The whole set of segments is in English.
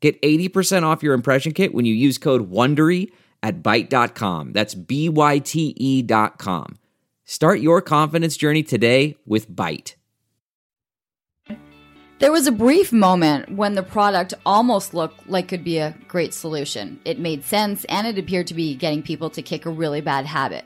Get 80% off your impression kit when you use code WONDERY at Byte.com. That's B-Y-T-E dot com. Start your confidence journey today with Byte. There was a brief moment when the product almost looked like could be a great solution. It made sense and it appeared to be getting people to kick a really bad habit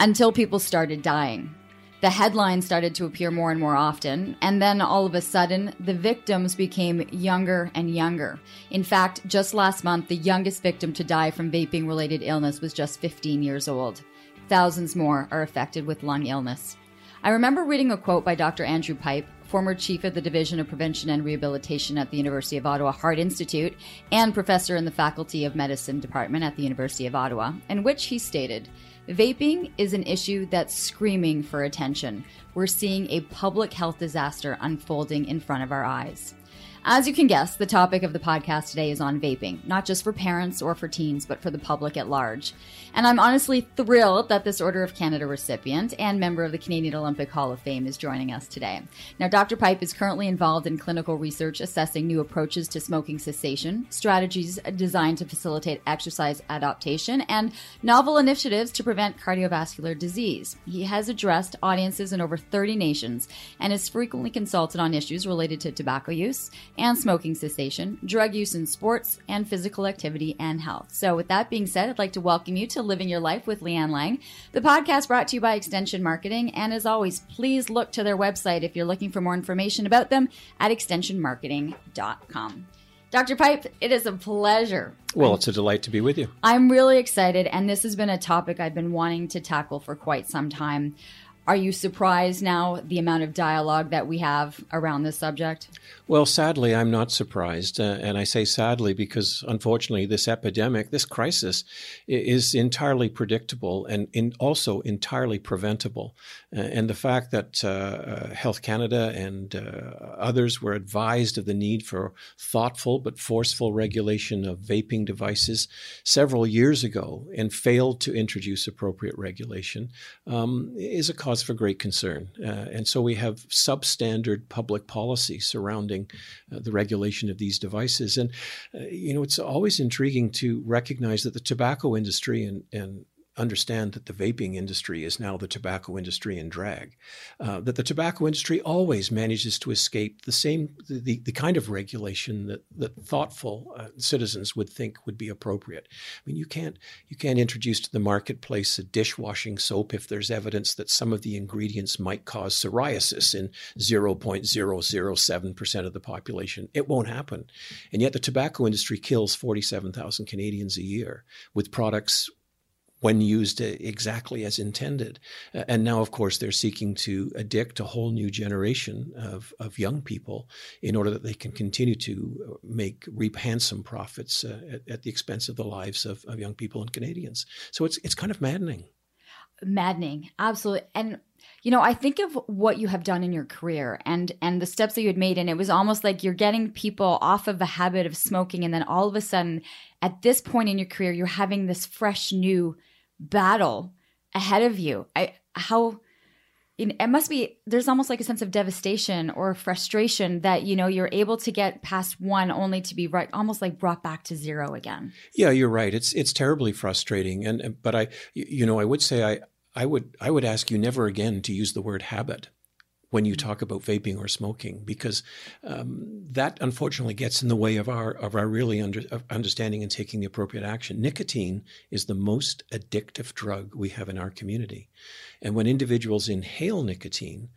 until people started dying. The headlines started to appear more and more often, and then all of a sudden, the victims became younger and younger. In fact, just last month, the youngest victim to die from vaping related illness was just 15 years old. Thousands more are affected with lung illness. I remember reading a quote by Dr. Andrew Pipe, former chief of the Division of Prevention and Rehabilitation at the University of Ottawa Heart Institute and professor in the Faculty of Medicine Department at the University of Ottawa, in which he stated, Vaping is an issue that's screaming for attention. We're seeing a public health disaster unfolding in front of our eyes. As you can guess, the topic of the podcast today is on vaping, not just for parents or for teens, but for the public at large. And I'm honestly thrilled that this Order of Canada recipient and member of the Canadian Olympic Hall of Fame is joining us today. Now, Dr. Pipe is currently involved in clinical research assessing new approaches to smoking cessation, strategies designed to facilitate exercise adaptation, and novel initiatives to prevent cardiovascular disease. He has addressed audiences in over 30 nations and is frequently consulted on issues related to tobacco use and smoking cessation, drug use in sports, and physical activity and health. So, with that being said, I'd like to welcome you to Living Your Life with Leanne Lang, the podcast brought to you by Extension Marketing. And as always, please look to their website if you're looking for more information about them at extensionmarketing.com. Dr. Pipe, it is a pleasure. Well, it's a delight to be with you. I'm really excited, and this has been a topic I've been wanting to tackle for quite some time. Are you surprised now the amount of dialogue that we have around this subject? Well, sadly, I'm not surprised. Uh, and I say sadly because unfortunately, this epidemic, this crisis, is entirely predictable and in also entirely preventable. Uh, and the fact that uh, uh, Health Canada and uh, others were advised of the need for thoughtful but forceful regulation of vaping devices several years ago and failed to introduce appropriate regulation um, is a cause for great concern. Uh, and so we have substandard public policy surrounding uh, the regulation of these devices. And, uh, you know, it's always intriguing to recognize that the tobacco industry and, and understand that the vaping industry is now the tobacco industry in drag. Uh, that the tobacco industry always manages to escape the same the, the kind of regulation that that thoughtful uh, citizens would think would be appropriate. I mean, you can't you can't introduce to the marketplace a dishwashing soap if there's evidence that some of the ingredients might cause psoriasis in 0.007 percent of the population. It won't happen, and yet the tobacco industry kills 47,000 Canadians a year with products when used exactly as intended. And now, of course, they're seeking to addict a whole new generation of, of young people in order that they can continue to make reap handsome profits uh, at, at, the expense of the lives of, of young people and Canadians. So it's it's kind of maddening. Maddening, absolutely. And you know, I think of what you have done in your career and and the steps that you had made, and it was almost like you're getting people off of the habit of smoking, and then all of a sudden, at this point in your career, you're having this fresh new battle ahead of you. I how it must be there's almost like a sense of devastation or frustration that you know you're able to get past one only to be right almost like brought back to zero again. Yeah you're right. It's it's terribly frustrating. And but i you know i would say i i would i would ask you never again to use the word habit when you talk about vaping or smoking, because um, that unfortunately gets in the way of our of our really under, of understanding and taking the appropriate action. Nicotine is the most addictive drug we have in our community, and when individuals inhale nicotine,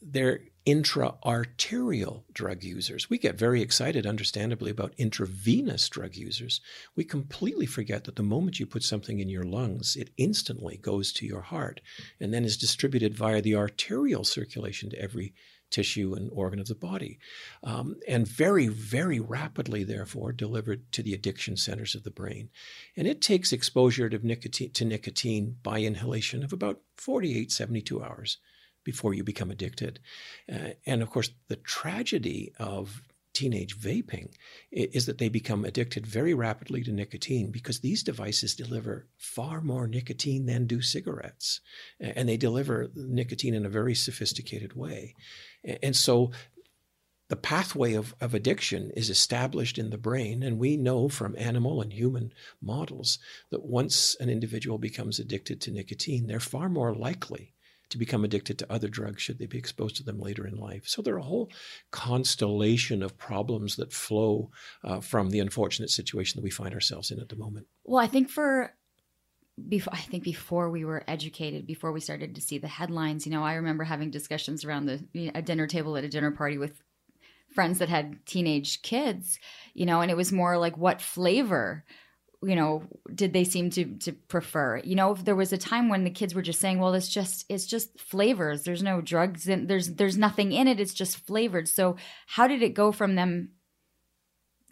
they're intra-arterial drug users. We get very excited, understandably, about intravenous drug users. We completely forget that the moment you put something in your lungs, it instantly goes to your heart and then is distributed via the arterial circulation to every tissue and organ of the body. Um, and very, very rapidly, therefore, delivered to the addiction centers of the brain. And it takes exposure to nicotine, to nicotine by inhalation of about 48, 72 hours before you become addicted. Uh, and of course, the tragedy of teenage vaping is that they become addicted very rapidly to nicotine because these devices deliver far more nicotine than do cigarettes. And they deliver nicotine in a very sophisticated way. And so the pathway of, of addiction is established in the brain. And we know from animal and human models that once an individual becomes addicted to nicotine, they're far more likely to become addicted to other drugs should they be exposed to them later in life. So there are a whole constellation of problems that flow uh, from the unfortunate situation that we find ourselves in at the moment. Well, I think for before I think before we were educated, before we started to see the headlines, you know, I remember having discussions around the you know, a dinner table at a dinner party with friends that had teenage kids, you know, and it was more like what flavor you know did they seem to to prefer you know if there was a time when the kids were just saying well it's just it's just flavors. There's no drugs and there's there's nothing in it. It's just flavored. So how did it go from them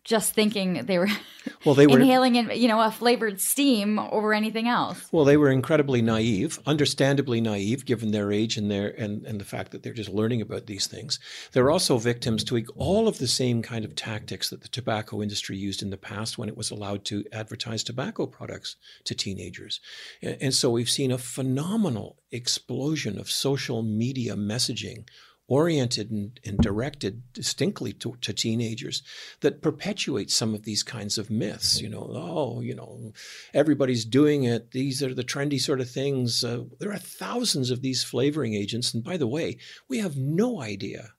just thinking they were well they were inhaling in, you know a flavored steam over anything else. Well they were incredibly naive understandably naive given their age and their and, and the fact that they're just learning about these things. They're also victims to all of the same kind of tactics that the tobacco industry used in the past when it was allowed to advertise tobacco products to teenagers. And so we've seen a phenomenal explosion of social media messaging oriented and, and directed distinctly to, to, teenagers that perpetuate some of these kinds of myths. You know, oh, you know, everybody's doing it. These are the trendy sort of things. Uh, there are thousands of these flavoring agents. And by the way, we have no idea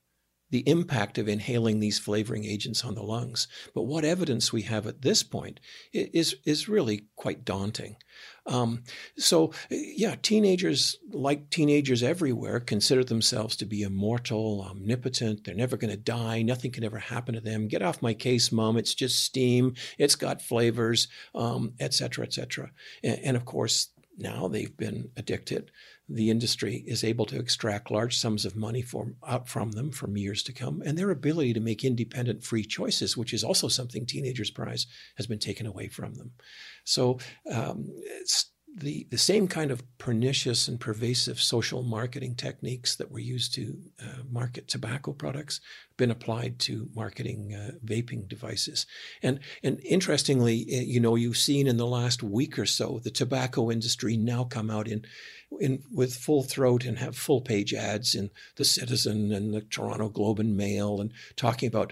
the impact of inhaling these flavoring agents on the lungs. But what evidence we have at this point is, is really quite daunting. Um, so, yeah, teenagers, like teenagers everywhere, consider themselves to be immortal, omnipotent. They're never going to die. Nothing can ever happen to them. Get off my case, mom. It's just steam. It's got flavors, um, et cetera, et cetera. And, and of course, now they've been addicted the industry is able to extract large sums of money from, out from them for years to come, and their ability to make independent, free choices, which is also something Teenagers Prize has been taken away from them. So um, the, the same kind of pernicious and pervasive social marketing techniques that were used to uh, market tobacco products been applied to marketing uh, vaping devices. And, and interestingly, you know, you've seen in the last week or so the tobacco industry now come out in in, with full throat and have full page ads in the Citizen and the Toronto Globe and Mail and talking about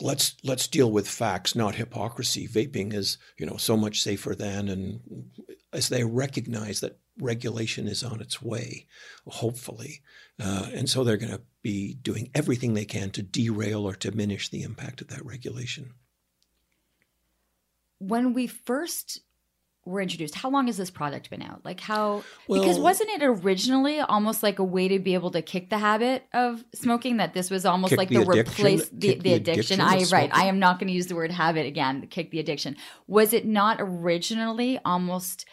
let's let's deal with facts, not hypocrisy. Vaping is you know so much safer than, and as they recognize that regulation is on its way, hopefully, uh, and so they're going to be doing everything they can to derail or diminish the impact of that regulation. When we first were introduced how long has this product been out? Like how well, because wasn't it originally almost like a way to be able to kick the habit of smoking that this was almost like the, the replace the, the, the, addiction, addiction i right i am not going to use the word habit again kick the addiction. Was it not originally almost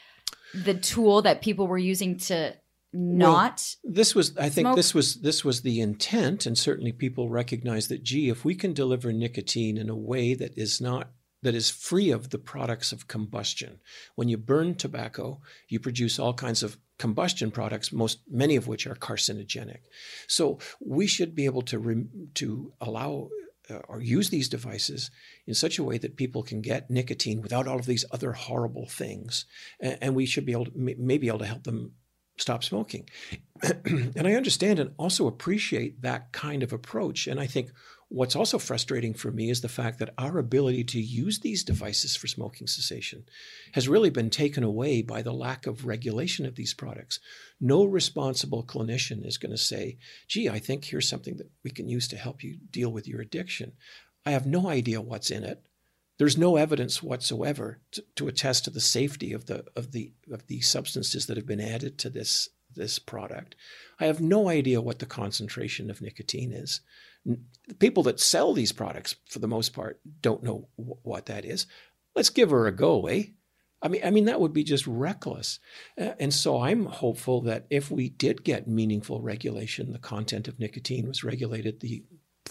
the tool that people were using to not well, this was i think smoke? this was this was the intent and certainly people recognize that gee if we can deliver nicotine in a way that is not that is free of the products of combustion. When you burn tobacco, you produce all kinds of combustion products, most many of which are carcinogenic. So we should be able to re, to allow uh, or use these devices in such a way that people can get nicotine without all of these other horrible things, and, and we should be able to may be able to help them stop smoking. and I understand and also appreciate that kind of approach, and I think What's also frustrating for me is the fact that our ability to use these devices for smoking cessation has really been taken away by the lack of regulation of these products. No responsible clinician is going to say, gee, I think here's something that we can use to help you deal with your addiction. I have no idea what's in it. There's no evidence whatsoever to, to attest to the safety of the of the of the substances that have been added to this this product. I have no idea what the concentration of nicotine is the people that sell these products, for the most part, don't know w- what that is. Let's give her a go, eh? I mean, I mean that would be just reckless. Uh, and so I'm hopeful that if we did get meaningful regulation, the content of nicotine was regulated, the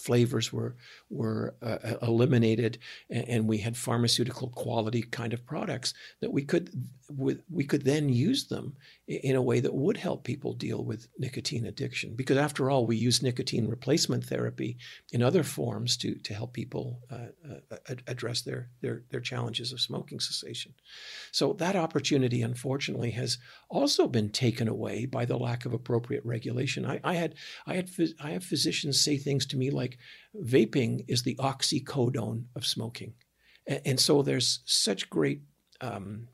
flavors were were uh, uh, eliminated, and, and, we had pharmaceutical quality kind of products that we could we could then use them in a way that would help people deal with nicotine addiction. Because after all, we use nicotine replacement therapy in other forms to to help people uh, uh, address their their their challenges of smoking cessation. So that opportunity, unfortunately, has also been taken away by the lack of appropriate regulation. I, I had I had I have physicians say things to me like, "Vaping is the oxycodone of smoking," and, and so there's such great um,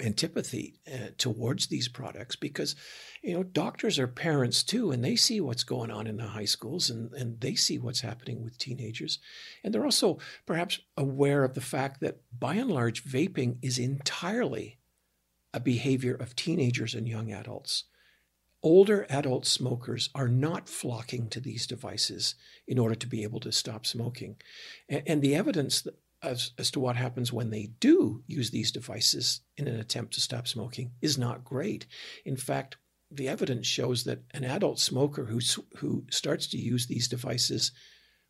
antipathy uh, towards these products because you know doctors are parents too and they see what's going on in the high schools and, and they see what's happening with teenagers. And they're also perhaps aware of the fact that by and large vaping is entirely a behavior of teenagers and young adults older adult smokers are not flocking to these devices in order to be able to stop smoking and, the evidence as, as to what happens when they do use these devices in an attempt to stop smoking is not great. In fact, the evidence shows that an adult smoker who, who starts to use these devices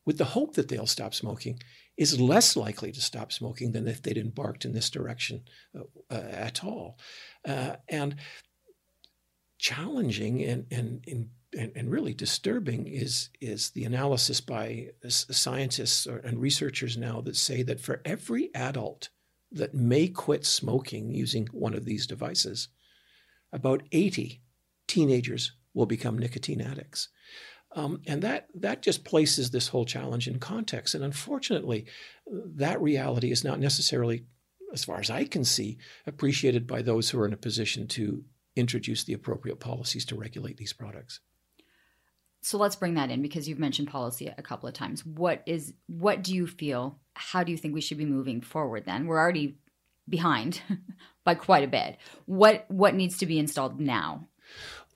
with the hope that they'll stop smoking is less likely to stop smoking than if they'd embarked in this direction uh, uh, at all. Uh, and challenging and, and, and and, really disturbing is is the analysis by scientists and researchers now that say that for every adult that may quit smoking using one of these devices, about 80 teenagers will become nicotine addicts. Um, and that that just places this whole challenge in context. And unfortunately, that reality is not necessarily, as far as I can see, appreciated by those who are in a position to introduce the appropriate policies to regulate these products so let's bring that in because you've mentioned policy a couple of times. What is what do you feel? How do you think we should be moving forward then? We're already behind by quite a bit. What what needs to be installed now?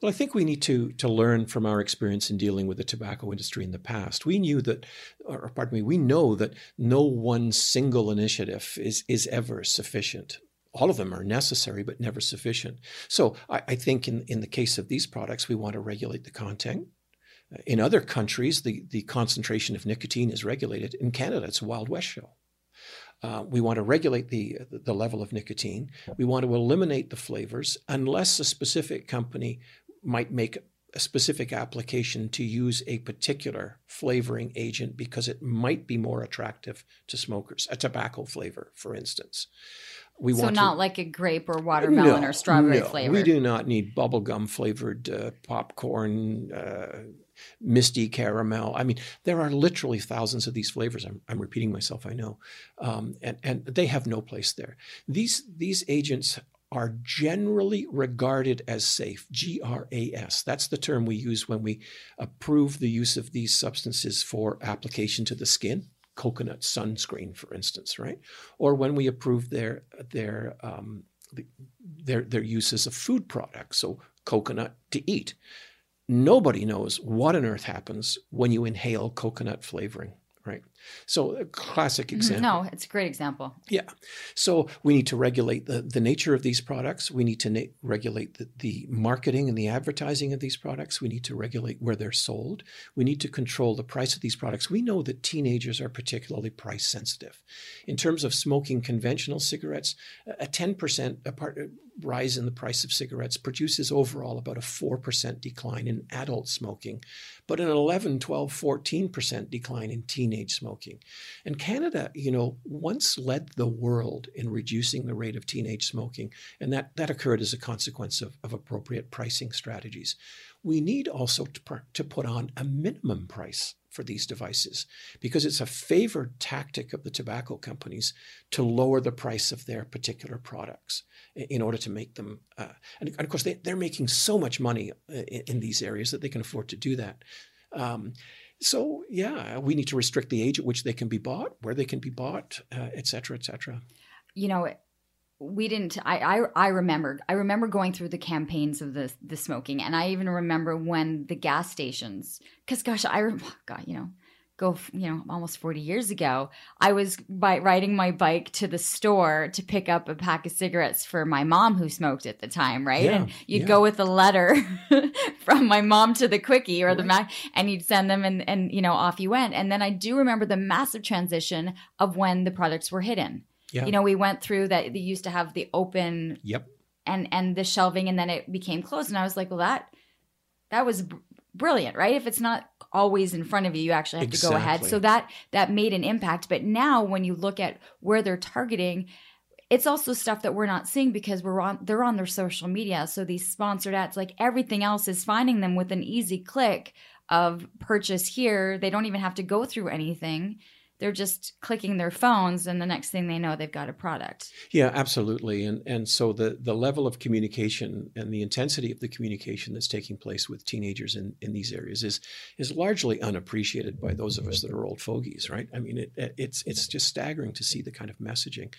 Well, I think we need to to learn from our experience in dealing with the tobacco industry in the past. We knew that, or pardon me, we know that no one single initiative is is ever sufficient. All of them are necessary, but never sufficient. So I, I think in in the case of these products, we want to regulate the content. In other countries, the, the concentration of nicotine is regulated. In Canada, it's a Wild West show. Uh, we want to regulate the, the level of nicotine. We want to eliminate the flavors unless a specific company might make a specific application to use a particular flavoring agent because it might be more attractive to smokers, a tobacco flavor, for instance. We so want not to, like a grape or watermelon no, or strawberry no, flavor. We do not need bubblegum flavored uh, popcorn, uh, misty caramel. I mean, there are literally thousands of these flavors. I'm, I'm repeating myself, I know, um, and and they have no place there. These these agents are generally regarded as safe. GRAS. That's the term we use when we approve the use of these substances for application to the skin. Coconut sunscreen, for instance, right? Or when we approve their their um, their their use as a food product, so coconut to eat. Nobody knows what on earth happens when you inhale coconut flavoring right? So a classic mm-hmm. example. No, it's a great example. Yeah. So we need to regulate the, the nature of these products. We need to na- regulate the, the marketing and the advertising of these products. We need to regulate where they're sold. We need to control the price of these products. We know that teenagers are particularly price sensitive. In terms of smoking conventional cigarettes, a 10% apart, rise in the price of cigarettes produces overall about a 4% decline in adult smoking, but an 11, 12, 14% decline in teenage smoking. And Canada, you know, once led the world in reducing the rate of teenage smoking, and that, that occurred as a consequence of, of appropriate pricing strategies. We need also to, to put on a minimum price for these devices because it's a favored tactic of the tobacco companies to lower the price of their particular products in order to make them. Uh, and, of course, they, are making so much money uh, in, in, these areas that they can afford to do that. Um, so, yeah, we need to restrict the age at which they can be bought, where they can be bought, uh, et cetera, et cetera. You know, we didn't I, I i remember i remember going through the campaigns of the the smoking and i even remember when the gas stations because gosh i god you know go, you know, almost 40 years ago, I was by riding my bike to the store to pick up a pack of cigarettes for my mom who smoked at the time, right? Yeah, and you'd yeah. go with a letter from my mom to the quickie or the Mac and you'd send them and, and, you know, off you went. And then I do remember the massive transition of when the products were hidden. Yeah. You know, we went through that. They used to have the open Yep. and and the shelving and then it became closed and i was like well that that was br- brilliant right if it's not always in front of you you actually have to go ahead so that that made an impact but now when you look at where they're targeting it's also stuff that we're not seeing because we're on they're on their social media so these sponsored ads like everything else is finding them with an easy click of purchase here they don't even have to go through anything they're just clicking their phones and the next thing they know they've got a product Yeah, absolutely. And and so the the level of communication and the intensity of the communication that's taking place with teenagers in, in these areas is is largely unappreciated by those of us that are old fogies, right? I mean, it, it's it's just staggering to see the kind of messaging,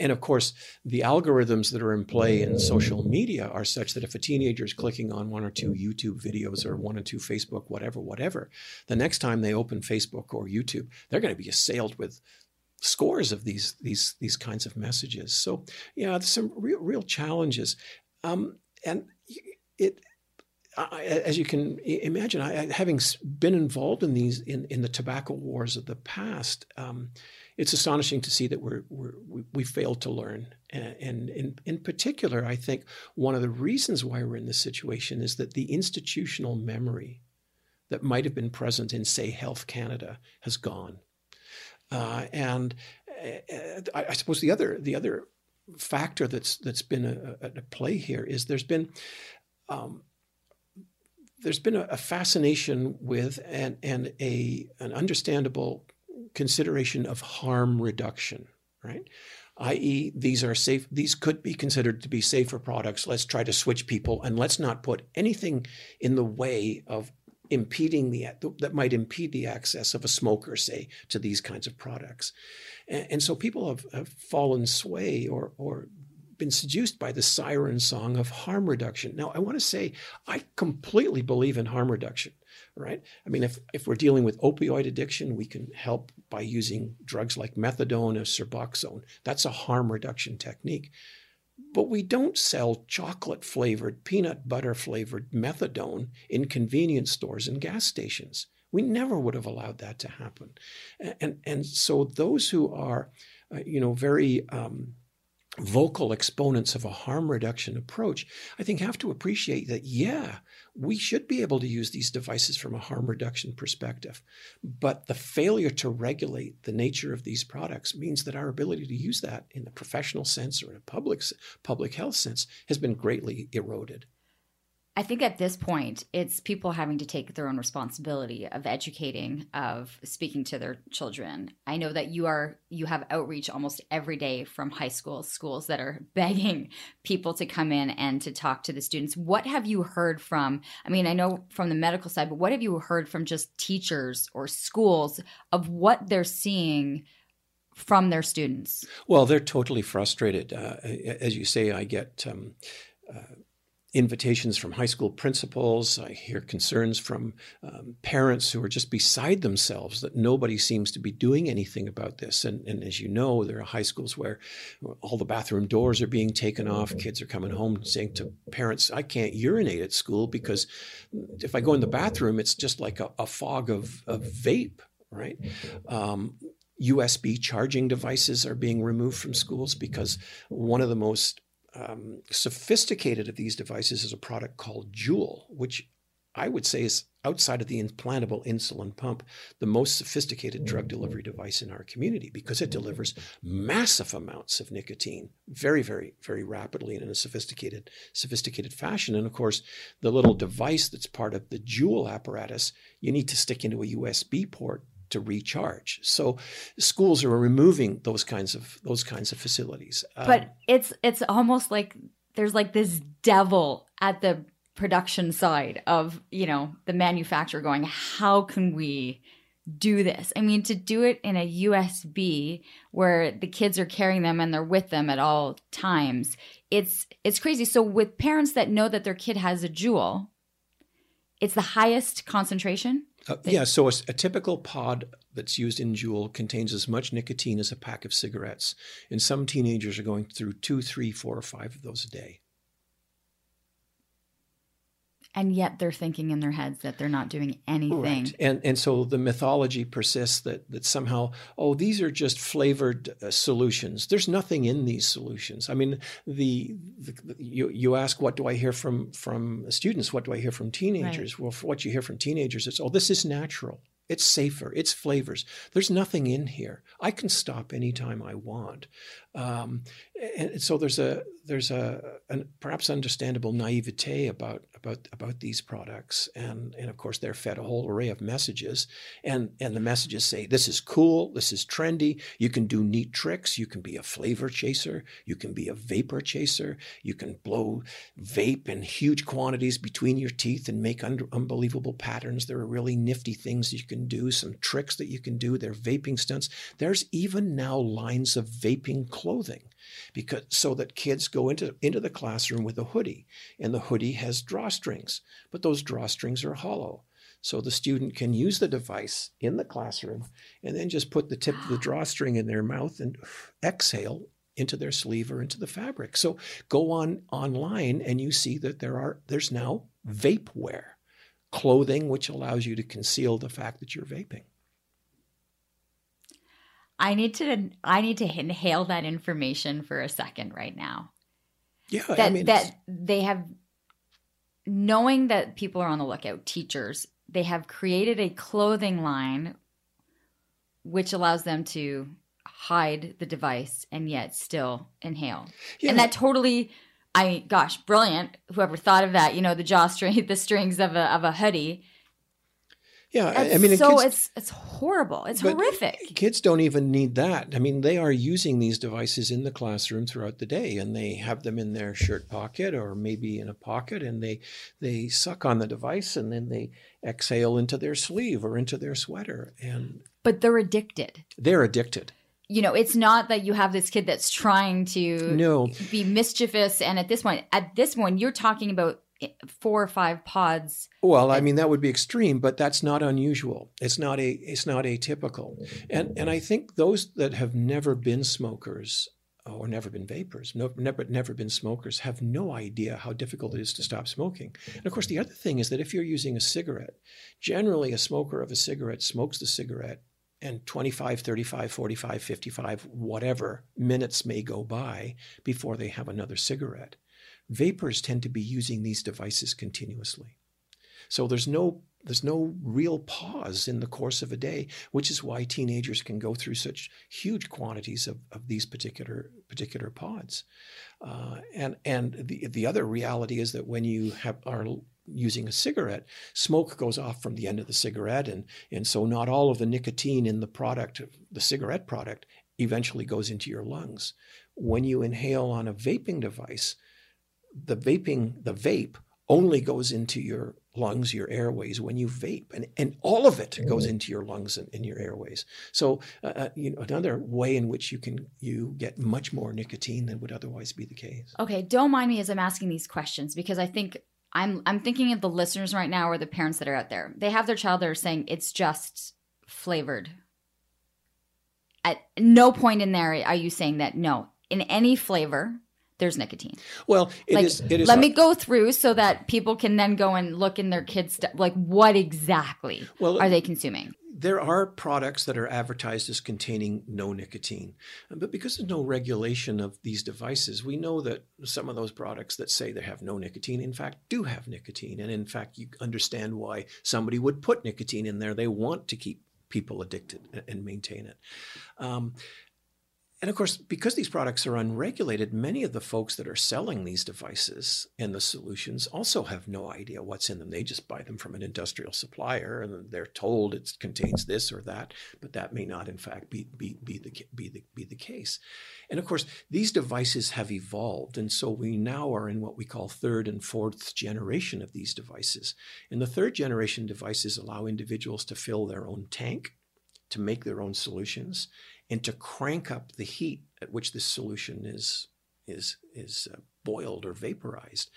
and of course, the algorithms that are in play in social media are such that if a teenager is clicking on one or two YouTube videos or one or two Facebook, whatever, whatever, the next time they open Facebook or YouTube, they're going to be assailed with scores of these these these kinds of messages. So yeah, some real real challenges, um, and it. I, as you can imagine, I, having been involved in these in, in the tobacco wars of the past, um, it's astonishing to see that we're, we're we, we failed to learn. And, and in in particular, I think one of the reasons why we're in this situation is that the institutional memory that might have been present in, say, Health Canada has gone. Uh, and uh, I, I suppose the other the other factor that's that's been at play here is there's been um, there's been a, a fascination with and and a an understandable consideration of harm reduction, right? i.e., these are safe. These could be considered to be safer products. Let's try to switch people, and let's not put anything in the way of impeding the that might impede the access of a smoker, say, to these kinds of products. And, and so people have, have fallen sway or or been seduced by the siren song of harm reduction. Now, I want to say I completely believe in harm reduction, right? I mean, if, if we're dealing with opioid addiction, we can help by using drugs like methadone or Suboxone. That's a harm reduction technique. But we don't sell chocolate flavored, peanut butter flavored methadone in convenience stores and gas stations. We never would have allowed that to happen. And, and, and so those who are, uh, you know, very um, vocal exponents of a harm reduction approach, I think have to appreciate that, yeah, we should be able to use these devices from a harm reduction perspective. But the failure to regulate the nature of these products means that our ability to use that in a professional sense or in a public, public health sense has been greatly eroded. I think at this point, it's people having to take their own responsibility of educating, of speaking to their children. I know that you are you have outreach almost every day from high school schools that are begging people to come in and to talk to the students. What have you heard from? I mean, I know from the medical side, but what have you heard from just teachers or schools of what they're seeing from their students? Well, they're totally frustrated. Uh, as you say, I get. Um, uh, invitations from high school principals. I hear concerns from um, parents who are just beside themselves that nobody seems to be doing anything about this. And, and, as you know, there are high schools where all the bathroom doors are being taken off. Kids are coming home saying to parents, I can't urinate at school because if I go in the bathroom, it's just like a, a fog of, of vape, right? Um, USB charging devices are being removed from schools because one of the most um, sophisticated of these devices is a product called Juul, which I would say is outside of the implantable insulin pump, the most sophisticated drug delivery device in our community because it delivers massive amounts of nicotine very, very, very rapidly and in a sophisticated, sophisticated fashion. And of course, the little device that's part of the Juul apparatus, you need to stick into a USB port to recharge. So schools are removing those kinds of those kinds of facilities. But um, it's it's almost like there's like this devil at the production side of, you know, the manufacturer going, "How can we do this?" I mean, to do it in a USB where the kids are carrying them and they're with them at all times. It's it's crazy. So with parents that know that their kid has a Juul, it's the highest concentration Uh, yeah, so a, a, typical pod that's used in Juul contains as much nicotine as a pack of cigarettes, and some teenagers are going through two, three, four, or five of those a day and yet they're thinking in their heads that they're not doing anything. Right. And and so the mythology persists that that somehow oh these are just flavored uh, solutions. There's nothing in these solutions. I mean the, the, you you ask what do I hear from from students? What do I hear from teenagers? Right. Well, what you hear from teenagers is oh this is natural. It's safer. It's flavors. There's nothing in here. I can stop anytime I want. Um, and so there's a there's a an perhaps understandable naivete about about about these products, and and of course they're fed a whole array of messages, and and the messages say this is cool, this is trendy, you can do neat tricks, you can be a flavor chaser, you can be a vapor chaser, you can blow vape in huge quantities between your teeth and make un- unbelievable patterns. There are really nifty things you can do, some tricks that you can do. They're vaping stunts. There's even now lines of vaping clothing because so that kids go into into the classroom with a hoodie and the hoodie has drawstrings but those drawstrings are hollow. So the student can use the device in the classroom and then just put the tip of the drawstring in their mouth and exhale into their sleeve or into the fabric. So go on online and you see that there are there's now vape wear clothing which allows you to conceal the fact that you're vaping I need to I need to inhale that information for a second right now. Yeah, that I mean, that they have knowing that people are on the lookout, teachers, they have created a clothing line which allows them to hide the device and yet still inhale. Yeah. And that totally I gosh, brilliant. Whoever thought of that, you know, the jaw string the strings of a of a hoodie yeah, That's I mean, so kids, it's it's horrible. It's horrific. Kids don't even need that. I mean, they are using these devices in the classroom throughout the day, and they have them in their shirt pocket or maybe in a pocket, and they they suck on the device, and then they exhale into their sleeve or into their sweater, and but they're addicted. They're addicted you know, it's not that you have this kid that's trying to no. be mischievous. And at this point, at this point, you're talking about four or five pods. Well, I mean that would be extreme, but that's not unusual. It's not a it's not atypical. And and I think those that have never been smokers or never been vapors, no, never never been smokers, have no idea how difficult it is to stop smoking. And of course, the other thing is that if you're using a cigarette, generally a smoker of a cigarette smokes the cigarette and 25, 35, 45, 55, whatever minutes may go by before they have another cigarette. Vapors tend to be using these devices continuously. So there's no there's no real pause in the course of a day, which is why teenagers can go through such huge quantities of, of these particular particular pods. Uh, and and the the other reality is that when you have are using a cigarette, smoke goes off from the end of the cigarette, and and so not all of the nicotine in the product, the cigarette product, eventually goes into your lungs. When you inhale on a vaping device, the vaping, the vape only goes into your lungs, your airways when you vape, and, and all of it goes mm-hmm. into your lungs and, in your airways. So, uh, uh, you know, another way in which you can you get much more nicotine than would otherwise be the case. Okay, don't mind me as I'm asking these questions because I think I'm I'm thinking of the listeners right now or the parents that are out there. They have their child that are saying it's just flavored. At no point in there are you saying that no, in any flavor there's nicotine. Well, it like, is, It is. Let me go through so that people can then go and look in their kids' stuff. Like, what exactly well, are they consuming? There are products that are advertised as containing no nicotine, but because there's no regulation of these devices, we know that some of those products that say they have no nicotine, in fact, do have nicotine, and in fact, you understand why somebody would put nicotine in there. They want to keep people addicted and maintain it. Um, and of course, because these products are unregulated, many of the folks that are selling these devices and the solutions also have no idea what's in them. They just buy them from an industrial supplier and they're told it contains this or that, but that may not, in fact, be, be, be, the, be, the, be the case. And of course, these devices have evolved. And so we now are in what we call third and fourth generation of these devices. And the third generation devices allow individuals to fill their own tank, to make their own solutions and to crank up the heat at which this solution is is is uh, boiled or vaporized.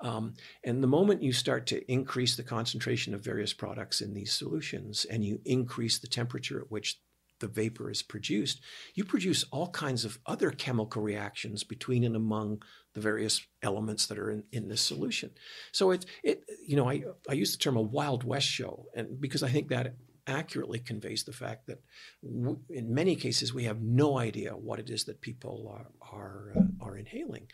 Um, and the moment you start to increase the concentration of various products in these solutions, and you increase the temperature at which the vapor is produced, you produce all kinds of other chemical reactions between and among the various elements that are in, in this solution. So it, it you know, I, I use the term a Wild West show, and because I think that accurately conveys the fact that w- in many cases we have no idea what it is that people are are, uh, are inhaling.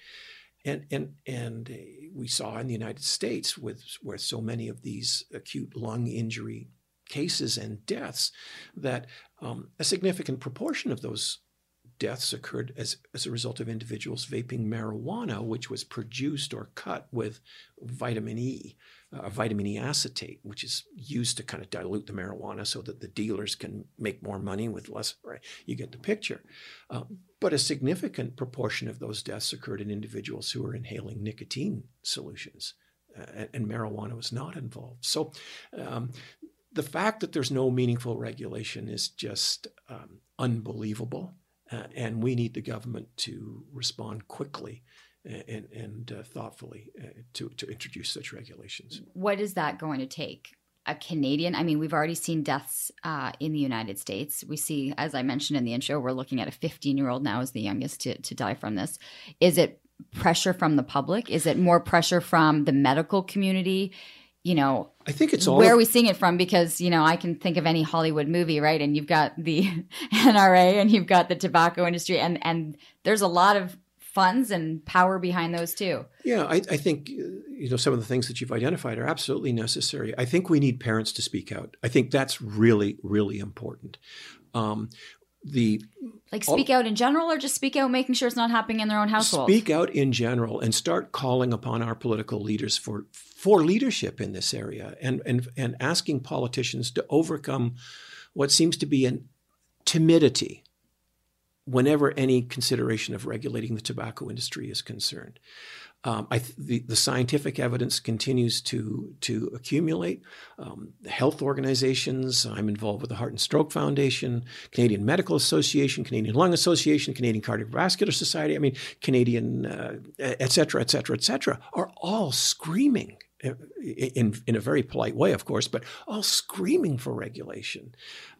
And, and, and uh, we saw in the United States with where so many of these acute lung injury cases and deaths that um, a significant proportion of those deaths occurred as, as a result of individuals vaping marijuana, which was produced or cut with vitamin E, uh, vitamin E acetate, which is used to kind of dilute the marijuana so that the dealers can make more money with less. Right, you get the picture. Uh, but a significant proportion of those deaths occurred in individuals who were inhaling nicotine solutions. Uh, and, and, marijuana was not involved. So, um, the fact that there's no meaningful regulation is just um, unbelievable. Uh, and we need the government to respond quickly and, and uh, thoughtfully uh, to, to introduce such regulations. What is that going to take? A Canadian, I mean, we've already seen deaths uh, in the United States. We see, as I mentioned in the intro, we're looking at a 15 year old now as the youngest to, to die from this. Is it pressure from the public? Is it more pressure from the medical community? You know, I think it's all where of- are we seeing it from? Because you know, I can think of any Hollywood movie, right? And you've got the NRA and you've got the tobacco industry, and and there's a lot of funds and power behind those too. Yeah, I, I think you know some of the things that you've identified are absolutely necessary. I think we need parents to speak out. I think that's really really important. Um, the like speak all, out in general or just speak out making sure it's not happening in their own household speak out in general and start calling upon our political leaders for for leadership in this area and and and asking politicians to overcome what seems to be an timidity whenever any consideration of regulating the tobacco industry is concerned um, th- the, the, scientific evidence continues to, to accumulate. Um, health organizations, I'm involved with the Heart and Stroke Foundation, Canadian Medical Association, Canadian Lung Association, Canadian Cardiovascular Society, I mean, Canadian, uh, et cetera, et cetera, et cetera, are all screaming in, in a very polite way, of course, but all screaming for regulation.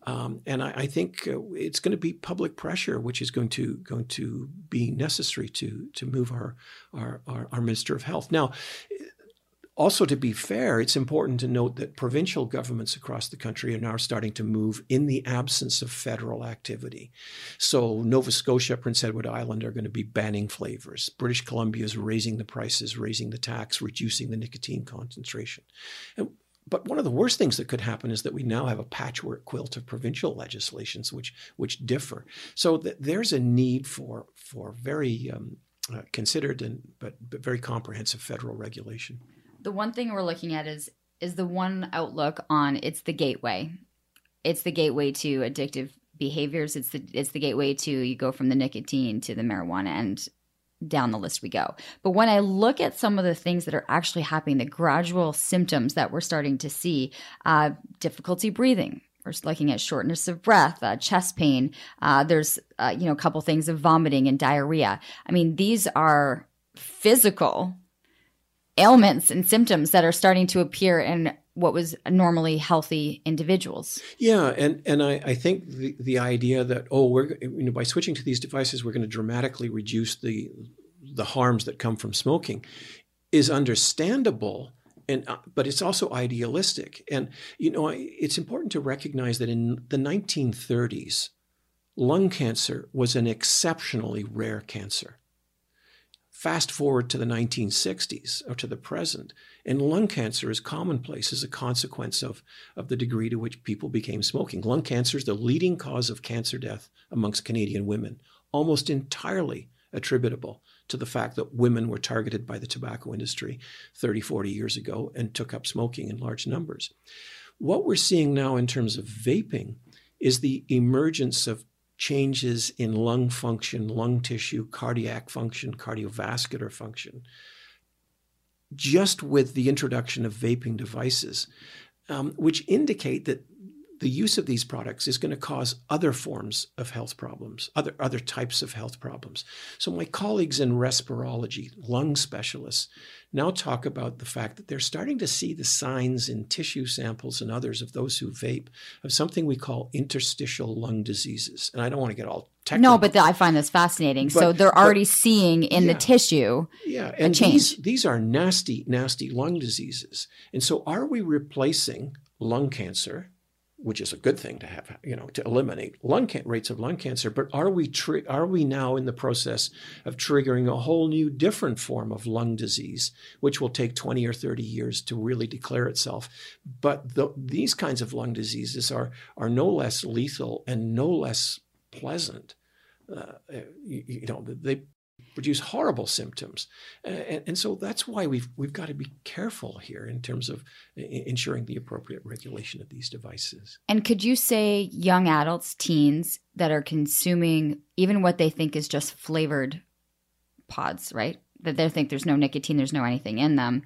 Um, and I, I think uh, it's going to be public pressure, which is going to going to be necessary to to move our our, our, our Minister of Health. Now, also, to be fair, it's important to note that provincial governments across the country are now starting to move in the absence of federal activity. So, Nova Scotia, Prince Edward Island are going to be banning flavors. British Columbia is raising the prices, raising the tax, reducing the nicotine concentration. And, but one of the worst things that could happen is that we now have a patchwork quilt of provincial legislations which which differ. So th- there's a need for for very um, uh, considered and but, but very comprehensive federal regulation the one thing we're looking at is is the one outlook on it's the gateway. It's the gateway to addictive behaviors. It's the it's the gateway to you go from the nicotine to the marijuana and down the list we go. But when I look at some of the things that are actually happening, the gradual symptoms that we're starting to see, uh, difficulty breathing, we're looking at shortness of breath, uh, chest pain. Uh, there's uh, you know a couple things of vomiting and diarrhea. I mean, these are physical ailments and symptoms that are starting to appear in what was normally healthy individuals. Yeah, and and I, I think the the idea that oh we're you know by switching to these devices we're going to dramatically reduce the the harms that come from smoking is understandable and uh, but it's also idealistic and you know it's important to recognize that in the 1930s lung cancer was an exceptionally rare cancer Fast forward to the 1960s or to the present, and lung cancer is commonplace as a consequence of, of the degree to which people became smoking. Lung cancer is the leading cause of cancer death amongst Canadian women, almost entirely attributable to the fact that women were targeted by the tobacco industry 30, 40 years ago and took up smoking in large numbers. What we're seeing now in terms of vaping is the emergence of changes in lung function, lung tissue, cardiac function, cardiovascular function, just with the introduction of vaping devices, um, which indicate that the use of these products is going to cause other forms of health problems, other, other types of health problems. So, my colleagues in respirology, lung specialists, now talk about the fact that they're starting to see the signs in tissue samples and others of those who vape of something we call interstitial lung diseases. And I don't want to get all technical. No, but the, I find this fascinating. But, so they're already but, seeing in yeah, the tissue yeah, and these, these are nasty, nasty lung diseases. And so are we replacing lung cancer which is a good thing to have, you know, to eliminate lung can- rates of lung cancer. But are we tri- are we now in the process of triggering a whole new different form of lung disease, which will take 20 or 30 years to really declare itself? But the, these kinds of lung diseases are are no less lethal and no less pleasant. Uh, you, you know, they produce horrible symptoms. And, and, so that's why we've, we've got to be careful here in terms of ensuring the appropriate regulation of these devices. And could you say young adults, teens that are consuming even what they think is just flavored pods, right? That they think there's no nicotine, there's no anything in them.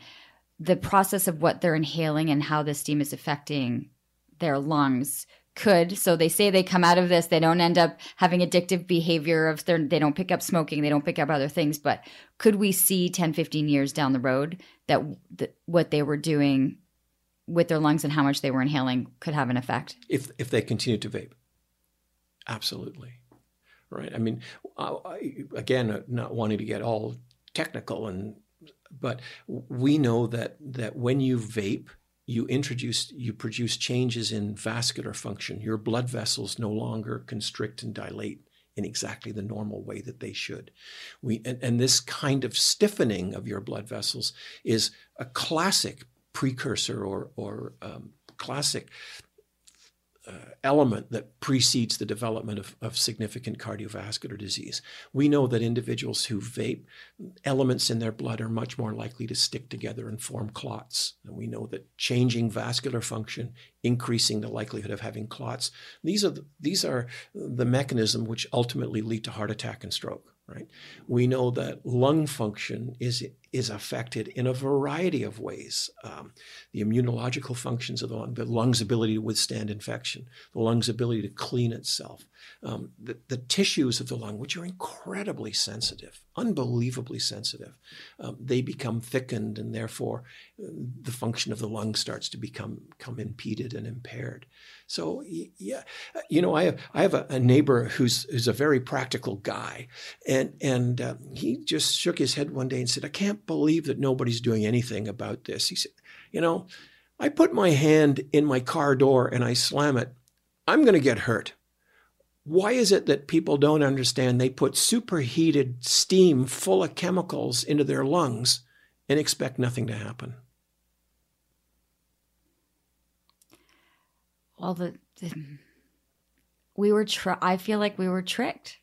The process of what they're inhaling and how the steam is affecting their lungs could. So they say they come out of this they don't end up having addictive behavior of they don't pick up smoking they don't pick up other things but could we see 10 15 years down the road that, that what they were doing with their lungs and how much they were inhaling could have an effect? If if they continue to vape. Absolutely. Right? I mean I, again uh, not wanting to get all technical and but we know that that when you vape you introduce you produce changes in vascular function. Your blood vessels no longer constrict and dilate in exactly the normal way that they should. We and, and this kind of stiffening of your blood vessels is a classic precursor or or um, classic uh, element that precedes the development of, of significant cardiovascular disease. We know that individuals who vape, elements in their blood are much more likely to stick together and form clots. And we know that changing vascular function, increasing the likelihood of having clots, these are the, these are the mechanism which ultimately lead to heart attack and stroke. Right? We know that lung function is is affected in a variety of ways. Um, the immunological functions of the lung, the lung's ability to withstand infection, the lung's ability to clean itself, um, the, the, tissues of the lung, which are incredibly sensitive, unbelievably sensitive, um, they become thickened and therefore uh, the function of the lung starts to become, become impeded and impaired. So yeah, you know, I have I have a, a neighbor who's who's a very practical guy, and and uh, he just shook his head one day and said, "I can't believe that nobody's doing anything about this." He said, "You know, I put my hand in my car door and I slam it, I'm going to get hurt." Why is it that people don't understand they put superheated steam full of chemicals into their lungs and expect nothing to happen? Well the, the we were i feel like we were tricked.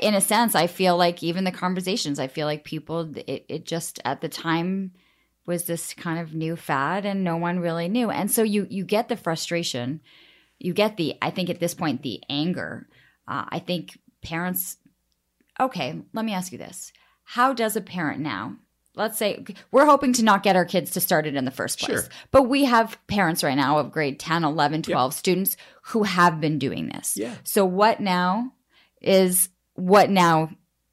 In a sense i feel like even the conversations i feel like people it, it just at the time was this kind of new fad and no one really knew. And so you you get the frustration. You get the i think at this point the anger. Uh, i think parents okay let me ask you this. How does a parent now let's say we're hoping to not get our kids to start it in the first place. Sure. But we have parents right now of grade 10, 11, 12 yep. students who have been doing this. Yeah. So what now is what now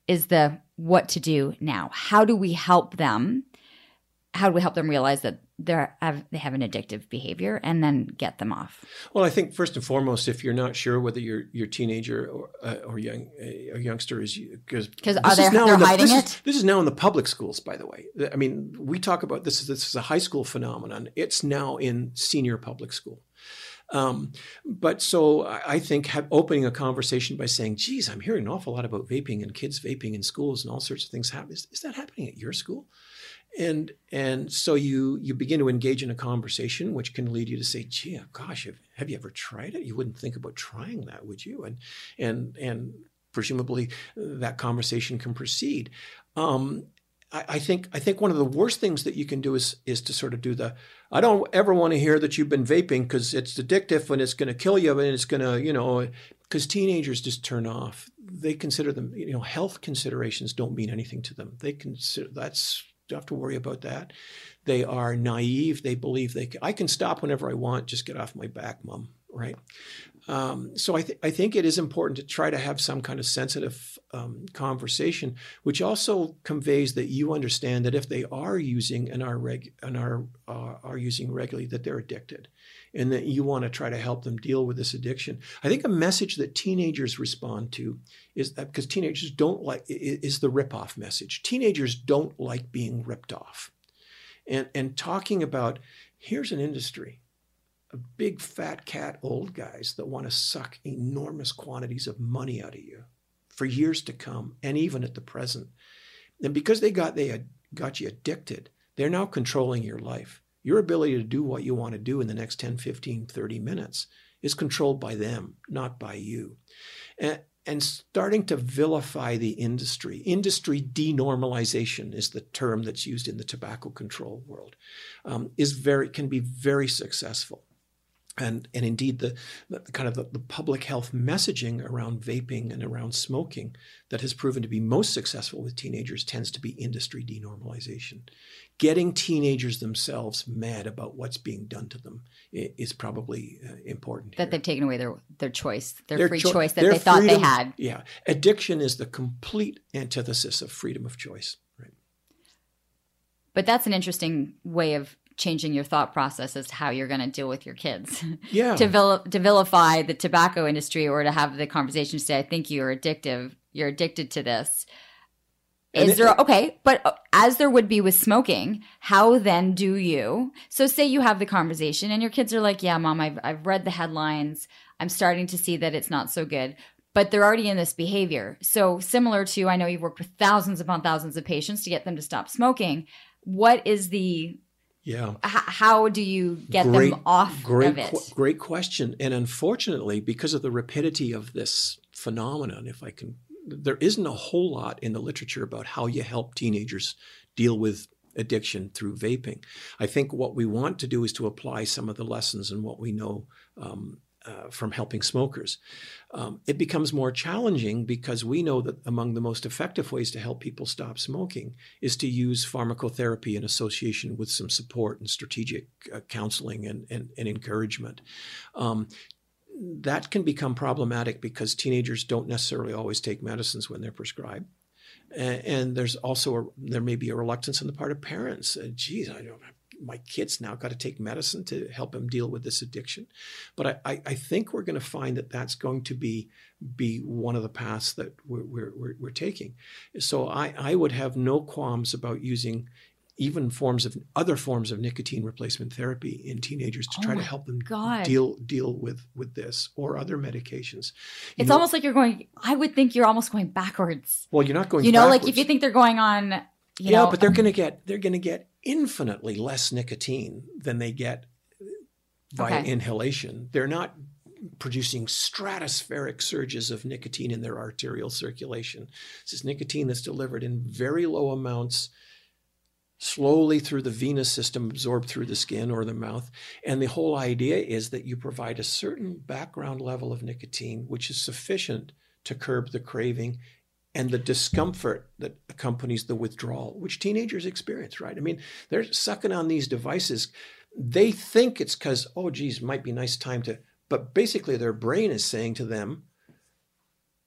is the what to do now? How do we help them? How do we help them realize that they have they have an addictive behavior and then get them off? Well, I think first and foremost, if you're not sure whether your your teenager or, uh, or young a youngster is because because are they they're the, hiding this it? Is, this is now in the public schools, by the way. I mean, we talk about this. This is a high school phenomenon. It's now in senior public school. Um, but so I think have, opening a conversation by saying, geez, I'm hearing an awful lot about vaping and kids vaping in schools and all sorts of things happen. Is, is that happening at your school? And and so you you begin to engage in a conversation which can lead you to say gee gosh have, have you ever tried it? You wouldn't think about trying that would you? And and and presumably that conversation can proceed. Um, I, I think I think one of the worst things that you can do is is to sort of do the I don't ever want to hear that you've been vaping because it's addictive and it's going to kill you and it's going to you know because teenagers just turn off. They consider them you know health considerations don't mean anything to them. They consider that's have to worry about that. They are naive. They believe they can, I can stop whenever I want. Just get off my back, mom. Right. Um, so I, th- I think it is important to try to have some kind of sensitive um, conversation, which also conveys that you understand that if they are using and are reg- and are uh, are using regularly, that they're addicted, and that you want to try to help them deal with this addiction. I think a message that teenagers respond to is that because teenagers don't like is the rip off message. Teenagers don't like being ripped off, and and talking about here's an industry of big fat cat old guys that want to suck enormous quantities of money out of you for years to come and even at the present. And because they got they got you addicted, they're now controlling your life. Your ability to do what you want to do in the next 10, 15, 30 minutes is controlled by them, not by you. And, and starting to vilify the industry. Industry denormalization is the term that's used in the tobacco control world. Um, is very can be very successful and and indeed the, the kind of the, the, public health messaging around vaping and around smoking that has proven to be most successful with teenagers tends to be industry denormalization getting teenagers themselves mad about what's being done to them is probably uh, important that here. they've taken away their their choice their, their free cho- choice that they thought they had yeah addiction is the complete antithesis of freedom of choice right but that's an interesting way of changing your thought process as to how you're going to deal with your kids. Yeah. to, vil- to vilify the tobacco industry or to have the conversation to say, I think you're addictive. You're addicted to this. Is there okay? But uh, as there would be with smoking, how then do you? So say you have the conversation and your kids are like, "Yeah, mom, I've I've read the headlines. I'm starting to see that it's not so good." But they're already in this behavior. So similar to I know you've worked with thousands upon thousands of patients to get them to stop smoking. What is the yeah. H- how do you get great, them off great, of it? Qu- great question. And unfortunately, because of the rapidity of this phenomenon, if I can, there isn't a whole lot in the literature about how you help teenagers deal with addiction through vaping. I think what we want to do is to apply some of the lessons and what we know um, uh, from helping smokers. Um, it becomes more challenging because we know that among the most effective ways to help people stop smoking is to use pharmacotherapy in association with some support and strategic uh, counseling and, and, and encouragement. Um, that can become problematic because teenagers don't necessarily always take medicines when they're prescribed. And, there's also a, there may be a reluctance on the part of parents. Uh, geez, I don't my kids now got to take medicine to help them deal with this addiction. But I, I think we're going to find that that's going to be be one of the paths that we're, we're, we're taking. So I, I would have no qualms about using even forms of other forms of nicotine replacement therapy in teenagers to oh try to help them God. deal deal with with this or other medications. You it's know, almost like you're going. I would think you're almost going backwards. Well, you're not going. You know, backwards. like if you think they're going on. yeah, know, but they're um, going to get they're going to get infinitely less nicotine than they get via okay. inhalation. They're not producing stratospheric surges of nicotine in their arterial circulation. This is nicotine that's delivered in very low amounts, slowly through the venous system, absorbed through the skin or the mouth. And the whole idea is that you provide a certain background level of nicotine, which is sufficient to curb the craving and the discomfort that accompanies the withdrawal, which teenagers experience, right? I mean, they're sucking on these devices. They think it's because, oh, geez, might be nice time to, but basically their brain is saying to them,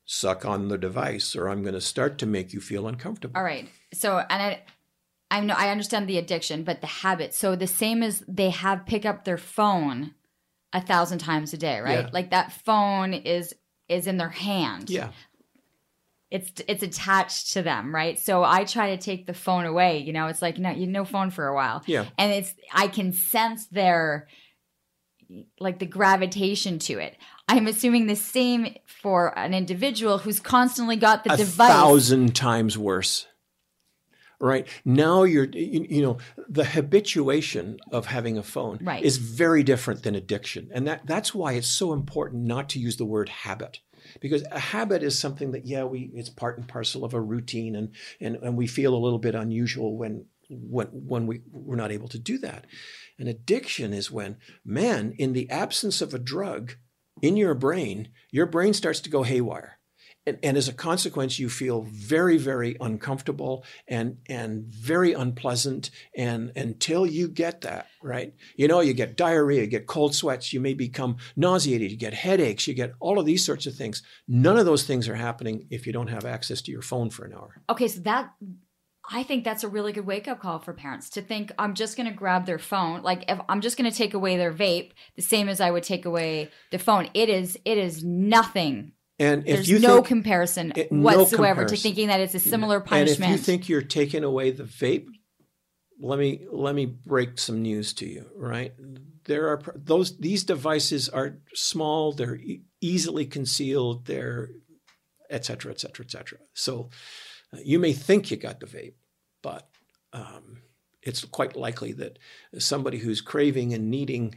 suck on the device or I'm going to start to make you feel uncomfortable. All right. So, and I, I know I understand the addiction, but the habit. So the same as they have pick up their phone a thousand times a day, right? Yeah. Like that phone is is in their hand. Yeah it's it's attached to them, right? So I try to take the phone away. You know, it's like no, you no phone for a while. Yeah, and it's I can sense their like the gravitation to it. I'm assuming the same for an individual who's constantly got the a device. A thousand times worse. Right? Now, you're you, you, know the habituation of having a phone right. is very different than addiction, and that that's why it's so important not to use the word habit. Because a habit is something that yeah we it's part and parcel of a routine and and, and we feel a little bit unusual when when when we we're not able to do that. An addiction is when man in the absence of a drug in your brain your brain starts to go haywire and, and, as a consequence, you feel very, very uncomfortable and and very unpleasant. And until you get that right, you know, you get diarrhea, you get cold sweats, you may become nauseated, you get headaches, you get all of these sorts of things. None of those things are happening if you don't have access to your phone for an hour. Okay, so that I think that's a really good wake up call for parents to think I'm just going to grab their phone. Like if I'm just going to take away their vape, the same as I would take away the phone. It is it is nothing and if There's you no comparison it, whatsoever comparison. to thinking that it's a similar punishment. And if you think you're taking away the vape, let me let me break some news to you. Right, there are those these devices are small, they're e- easily concealed, they're et cetera, et cetera, et cetera. So uh, you may think you got the vape, but um, it's quite likely that somebody who's craving and needing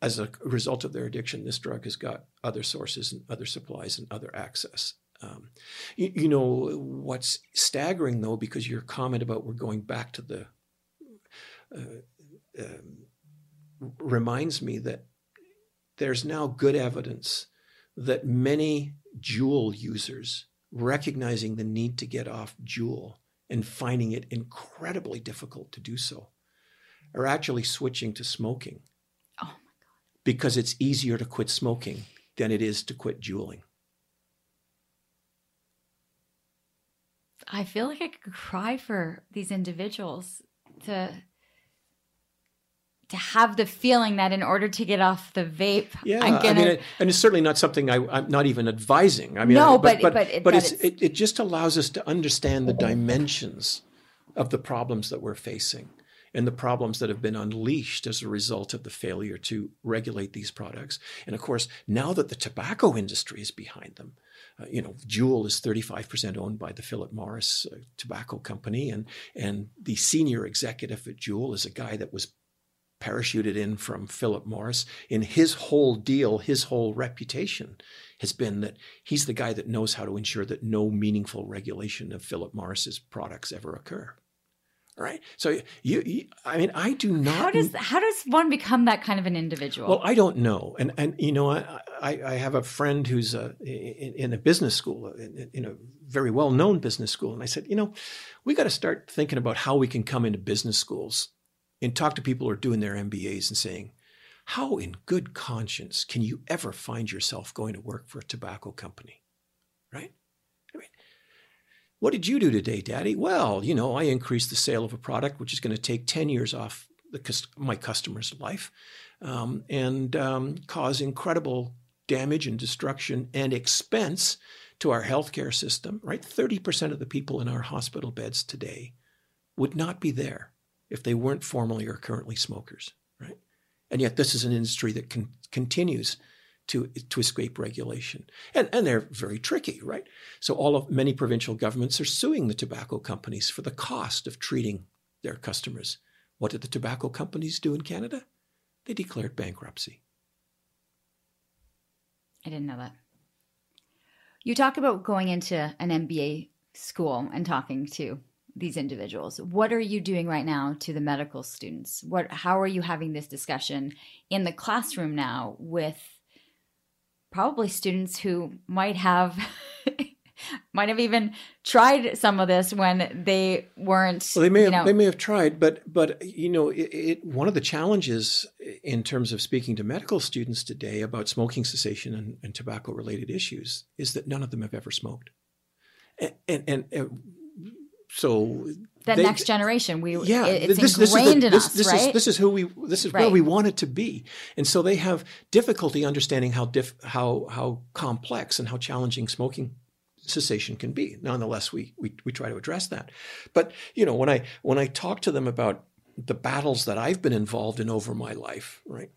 as a result of their addiction, this drug has got other sources and other supplies and other access. Um, you, you, know what's staggering though, because your comment about we're going back to the uh, uh, reminds me that there's now good evidence that many Juul users recognizing the need to get off Juul and finding it incredibly difficult to do so are actually switching to smoking because it's easier to quit smoking than it is to quit juuling. I feel like I could cry for these individuals to to have the feeling that in order to get off the vape, yeah, I'm gonna... I mean, and it's certainly not something I, am not even advising. I mean, no, I, but but but, but, but it, it just allows us to understand the dimensions of the problems that we're facing and the problems that have been unleashed as a result of the failure to regulate these products. And of course, now that the tobacco industry is behind them, uh, you know, Juul is 35% owned by the Philip Morris uh, Tobacco Company, and and the senior executive at Juul is a guy that was parachuted in from Philip Morris. In his whole deal, his whole reputation has been that he's the guy that knows how to ensure that no meaningful regulation of Philip Morris's products ever occur right? So you, you, I mean, I do not. How does how does one become that kind of an individual? Well, I don't know, and and you know, I I, I have a friend who's a, in, in, a business school, in, in, a very well known business school, and I said, you know, we got to start thinking about how we can come into business schools and talk to people who are doing their MBAs and saying. How, in good conscience, can you ever find yourself going to work for a tobacco company? Right? What did you do today, Daddy? Well, you know, I increased the sale of a product which is going to take 10 years off the, my customer's life um, and um, cause incredible damage and destruction and expense to our healthcare system, right? 30% of the people in our hospital beds today would not be there if they weren't formerly or currently smokers, right? And yet, this is an industry that con- continues to, to escape regulation. And, and they're very tricky, right? So all of many provincial governments are suing the tobacco companies for the cost of treating their customers. What did the tobacco companies do in Canada? They declared bankruptcy. I didn't know that. You talk about going into an MBA school and talking to these individuals. What are you doing right now to the medical students? What how are you having this discussion in the classroom now with probably students who might have might have even tried some of this when they weren't. Well, they may have, know, they may have tried, but but you know, it, it, one of the challenges in terms of speaking to medical students today about smoking cessation and, and tobacco related issues is that none of them have ever smoked, and and, and, and so the they, next generation. We yeah, it's this, ingrained this in this, us, this right? Is, this is who we. This is right. where we want it to be, and so they have difficulty understanding how diff, how how complex and how challenging smoking cessation can be. Nonetheless, we, we we try to address that. But you know, when I when I talk to them about the battles that I've been involved in over my life, right?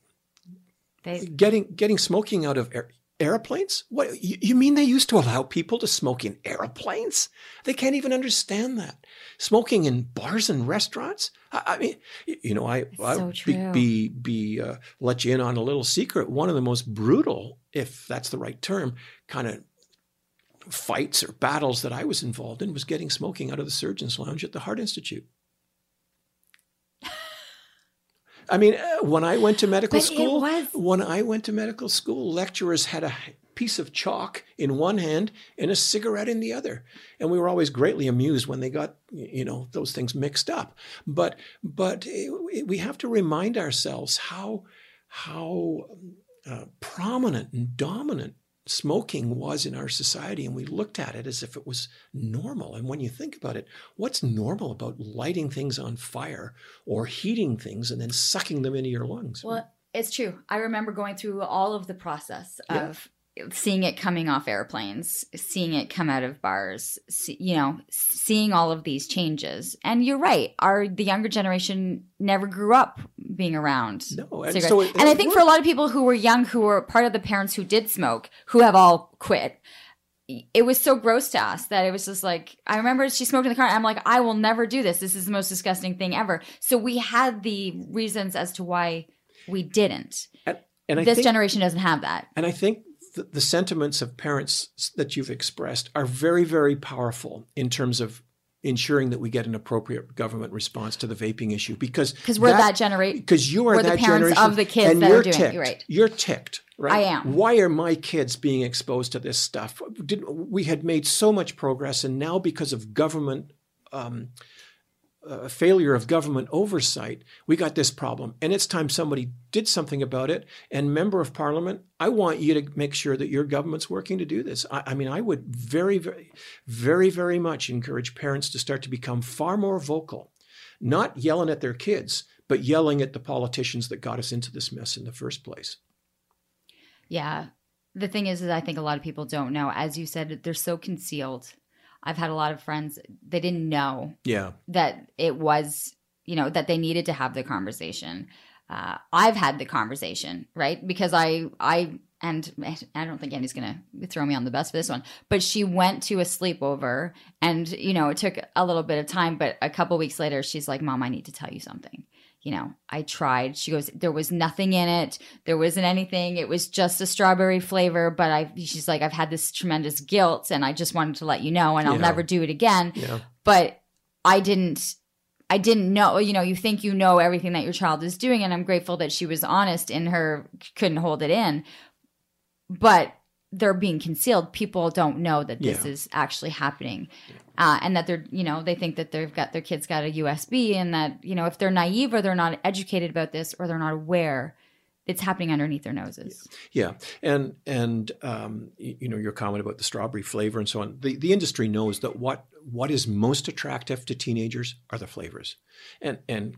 They, getting getting smoking out of airplanes? What you, you mean they used to allow people to smoke in airplanes? They can't even understand that. Smoking in bars and restaurants? I, I mean, you know, I, I be be, be uh, let you in on a little secret. One of the most brutal, if that's the right term, kind of fights or battles that I was involved in was getting smoking out of the surgeon's lounge at the Heart Institute. I mean, uh, when I went to medical but school, was... when I went to medical school, lecturers had a piece of chalk in one hand and a cigarette in the other. And we were always greatly amused when they got, you know, those things mixed up. But, but we have to remind ourselves how, how uh, prominent and dominant smoking was in our society and we looked at it as if it was normal and when you think about it what's normal about lighting things on fire or heating things and then sucking them into your lungs well it's true. I remember going through all of the process of yeah. Seeing it coming off airplanes, seeing it come out of bars, see, you know, seeing all of these changes. And you're right. Our the younger generation never grew up being around no, and, so it, and I think for a lot of people who were young, who were part of the parents who did smoke, who have all quit, it was so gross to us that it was just like I remember she smoked in the car. I'm like, I will never do this. This is the most disgusting thing ever. So we had the reasons as to why we didn't. And, and this think, generation doesn't have that. And I think the, the sentiments of parents that you've expressed are very, very powerful in terms of ensuring that we get an appropriate government response to the vaping issue because because we're that, that generation because you are we're that the parents generation of the kids and that you're are doing ticked. It, right. You're ticked right? I am. Why are my kids being exposed to this stuff? Did, we had made so much progress and now because of government um, a failure of government oversight, we got this problem. And it's time somebody did something about it. And member of parliament, I want you to make sure that your government's working to do this. I, I, mean, I would very, very, very, very much encourage parents to start to become far more vocal, not yelling at their kids, but yelling at the politicians that got us into this mess in the first place. Yeah. The thing is, is I think a lot of people don't know. As you said, they're so concealed I've had a lot of friends they didn't know yeah that it was you know that they needed to have the conversation. Uh, I've had the conversation right because I I and I don't think Andy's gonna throw me on the bus for this one, but she went to a sleepover and you know it took a little bit of time, but a couple weeks later she's like, "Mom, I need to tell you something." You know, I tried. She goes, there was nothing in it. There wasn't anything. It was just a strawberry flavor. But I, she's like, I've had this tremendous guilt and I just wanted to let you know and I'll yeah. never do it again. Yeah. But I didn't, I didn't know, you know, you think you know everything that your child is doing. And I'm grateful that she was honest in her, couldn't hold it in. But they're being concealed. People don't know that this yeah. is actually happening uh, and that they're you know they think that they've got their kids got a USB and that you know if they're naive or they're not educated about this or they're not aware it's happening underneath their noses. Yeah, and and um, you know your comment about the strawberry flavor and so on. The the industry knows that what what is most attractive to teenagers are the flavors, and and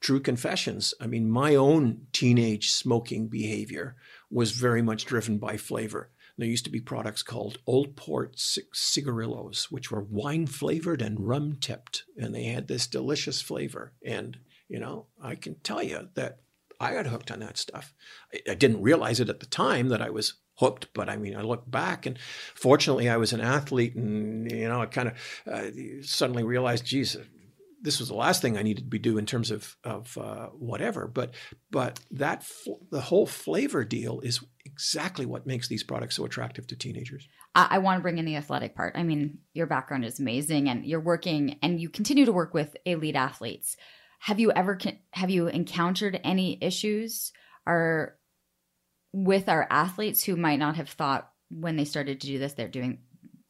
true confessions. I mean, my own teenage smoking behavior was very much driven by flavor. There used to be products called Old Port cigarillos, which were wine flavored and rum tipped, and they had this delicious flavor. And you know, I can tell you that I got hooked on that stuff. I, I didn't realize it at the time that I was hooked, but I mean, I look back and fortunately I was an athlete and, you know, I kind of uh, suddenly realized, geez, this was the last thing I needed to be do in terms of of uh, whatever. But but that the whole flavor deal is exactly what makes these products so attractive to teenagers. I, I want to bring in the athletic part. I mean, your background is amazing, and you're working and you continue to work with elite athletes. Have you ever have you encountered any issues or with our athletes who might not have thought when they started to do this they're doing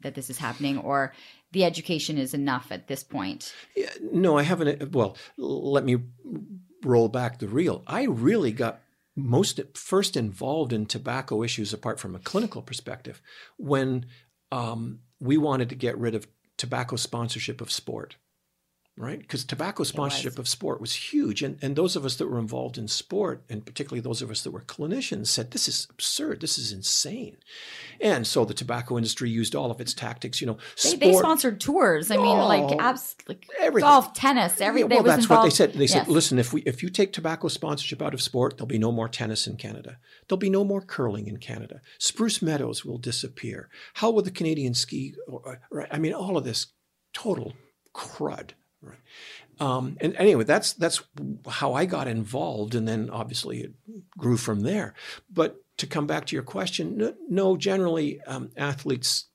that this is happening or the education is enough at this point? Yeah, no, I haven't. Well, let me roll back the reel. I really got most first involved in tobacco issues apart from a clinical perspective when um, we wanted to get rid of tobacco sponsorship of sport right? Because tobacco sponsorship of sport was huge. And, and those of us that were involved in sport, and particularly those of us that were clinicians, said, this is absurd. This is insane. And so the tobacco industry used all of its tactics, you know. Sport, they, they sponsored tours. I mean, oh, like, abs- like everything. golf, tennis, everything. Yeah, well, that's involved. what they said. They said, yes. listen, if we if you take tobacco sponsorship out of sport, there'll be no more tennis in Canada. There'll be no more curling in Canada. Spruce Meadows will disappear. How will the Canadian ski? Right? I mean, all of this total crud. Right. Um, and anyway, that's that's how I got involved, and then obviously it grew from there. But to come back to your question, no, no generally um, athletes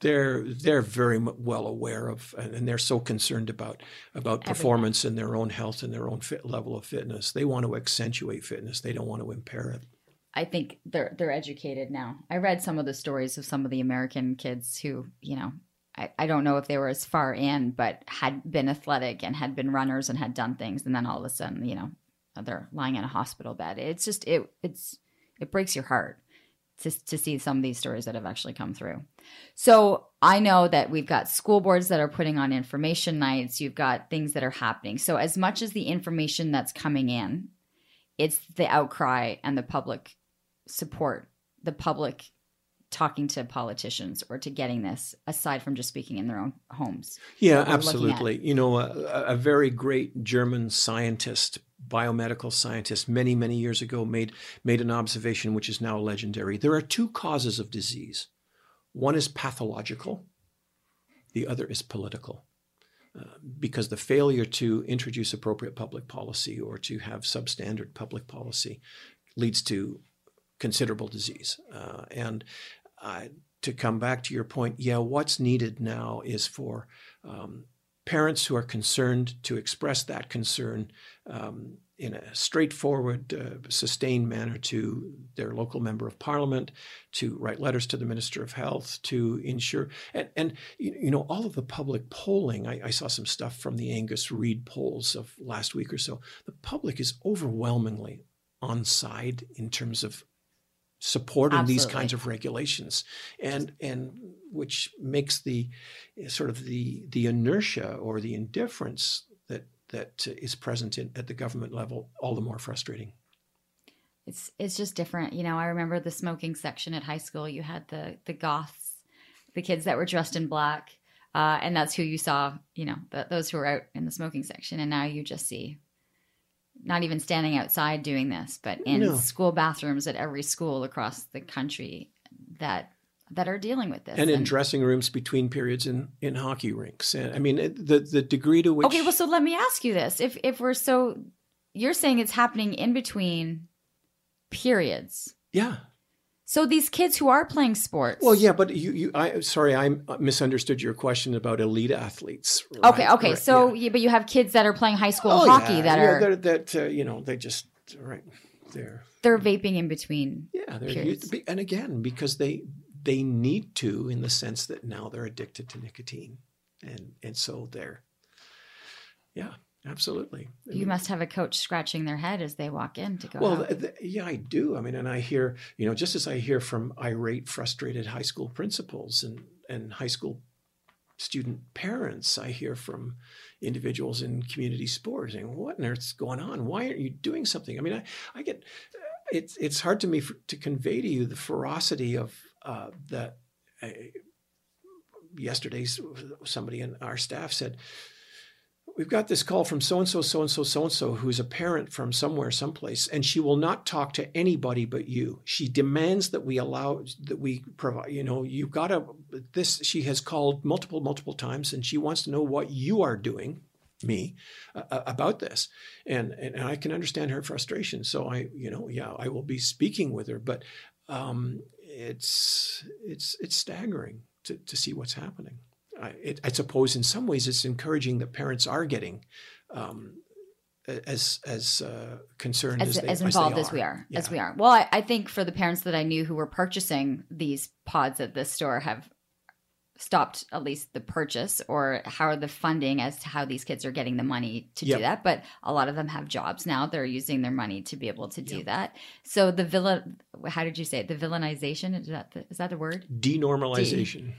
they're they're very well aware of, and they're so concerned about about performance and their own health and their own fit level of fitness. They want to accentuate fitness. They don't want to impair it. I think they're they're educated now. I read some of the stories of some of the American kids who, you know, I, I don't know if they were as far in, but had been athletic and had been runners and had done things, and then all of a sudden, you know, they're lying in a hospital bed. It's just it it's it breaks your heart to to see some of these stories that have actually come through. So I know that we've got school boards that are putting on information nights. You've got things that are happening. So as much as the information that's coming in, it's the outcry and the public support the public talking to politicians or to getting this aside from just speaking in their own homes? Yeah absolutely. You know a, a, very great german scientist biomedical scientist many many years ago made made an observation which is now legendary. There are two causes of disease. One is pathological the other is political uh, because the failure to introduce appropriate public policy or to have substandard public policy leads to considerable disease. Uh, and to come back to your point, yeah, what's needed now is for um, parents who are concerned to express that concern um, in a straightforward, uh, sustained manner to their local member of parliament, to write letters to the minister of health, to ensure, and, and you know, all of the public polling. I, I saw some stuff from the Angus Reid polls of last week or so. The public is overwhelmingly on side in terms of supporting Absolutely. these kinds of regulations and and which makes the sort of the the inertia or the indifference that that is present in, at the government level all the more frustrating. It's it's just different. You know i remember the smoking section at high school. You had the the goths the kids that were dressed in black uh, and that's who you saw you know the, those who were out in the smoking section. And now you just see not even standing outside doing this, but in no. school bathrooms at every school across the country that that are dealing with this, and in and, dressing rooms between periods in in hockey rinks. And I mean, the the degree to which. Okay, well, so let me ask you this: if if we're so, you're saying it's happening in between periods. Yeah. So these kids who are playing sports. Well, yeah, but you, you I sorry, I misunderstood your question about elite athletes. Right? Okay, okay. Right, so, yeah. but you have kids that are playing high school oh, hockey yeah, that yeah, are that uh, you know they just right they're they're vaping in between. Yeah, they're used, and again because they they need to in the sense that now they're addicted to nicotine, and and so they're yeah Absolutely. You must have a coach scratching their head as they walk in to go. Well, yeah, I do. I mean, and I hear, you know, just as I hear from irate, frustrated high school principals and and high school student parents, I hear from individuals in community sports saying, "What on earth's going on? Why aren't you doing something?" I mean, I I get it's it's hard to me for, to convey to you the ferocity of uh, that. Uh, yesterday, somebody in our staff said we've got this call from so and so, so and so, so and so, who's a parent from somewhere, someplace, and she will not talk to anybody but you. She demands that we allow that we provide. You know, you've got to. This she has called multiple, multiple times, and she wants to know what you are doing, me, uh, about this, and, and I can understand her frustration. So I, you know, yeah, I will be speaking with her, but um, it's it's it's staggering to to see what's happening. I, it, I suppose in some ways it's encouraging that parents are getting um, as as uh, concerned as, as, they, as involved as, as we are yeah. as we are. Well, I, I, think for the parents that I knew who were purchasing these pods at this store have stopped at least the purchase or how are the funding as to how these kids are getting the money to yep. do that but a lot of them have jobs now they're using their money to be able to do yep. that so the villa how did you say it the villainization is that the, is that the word denormalization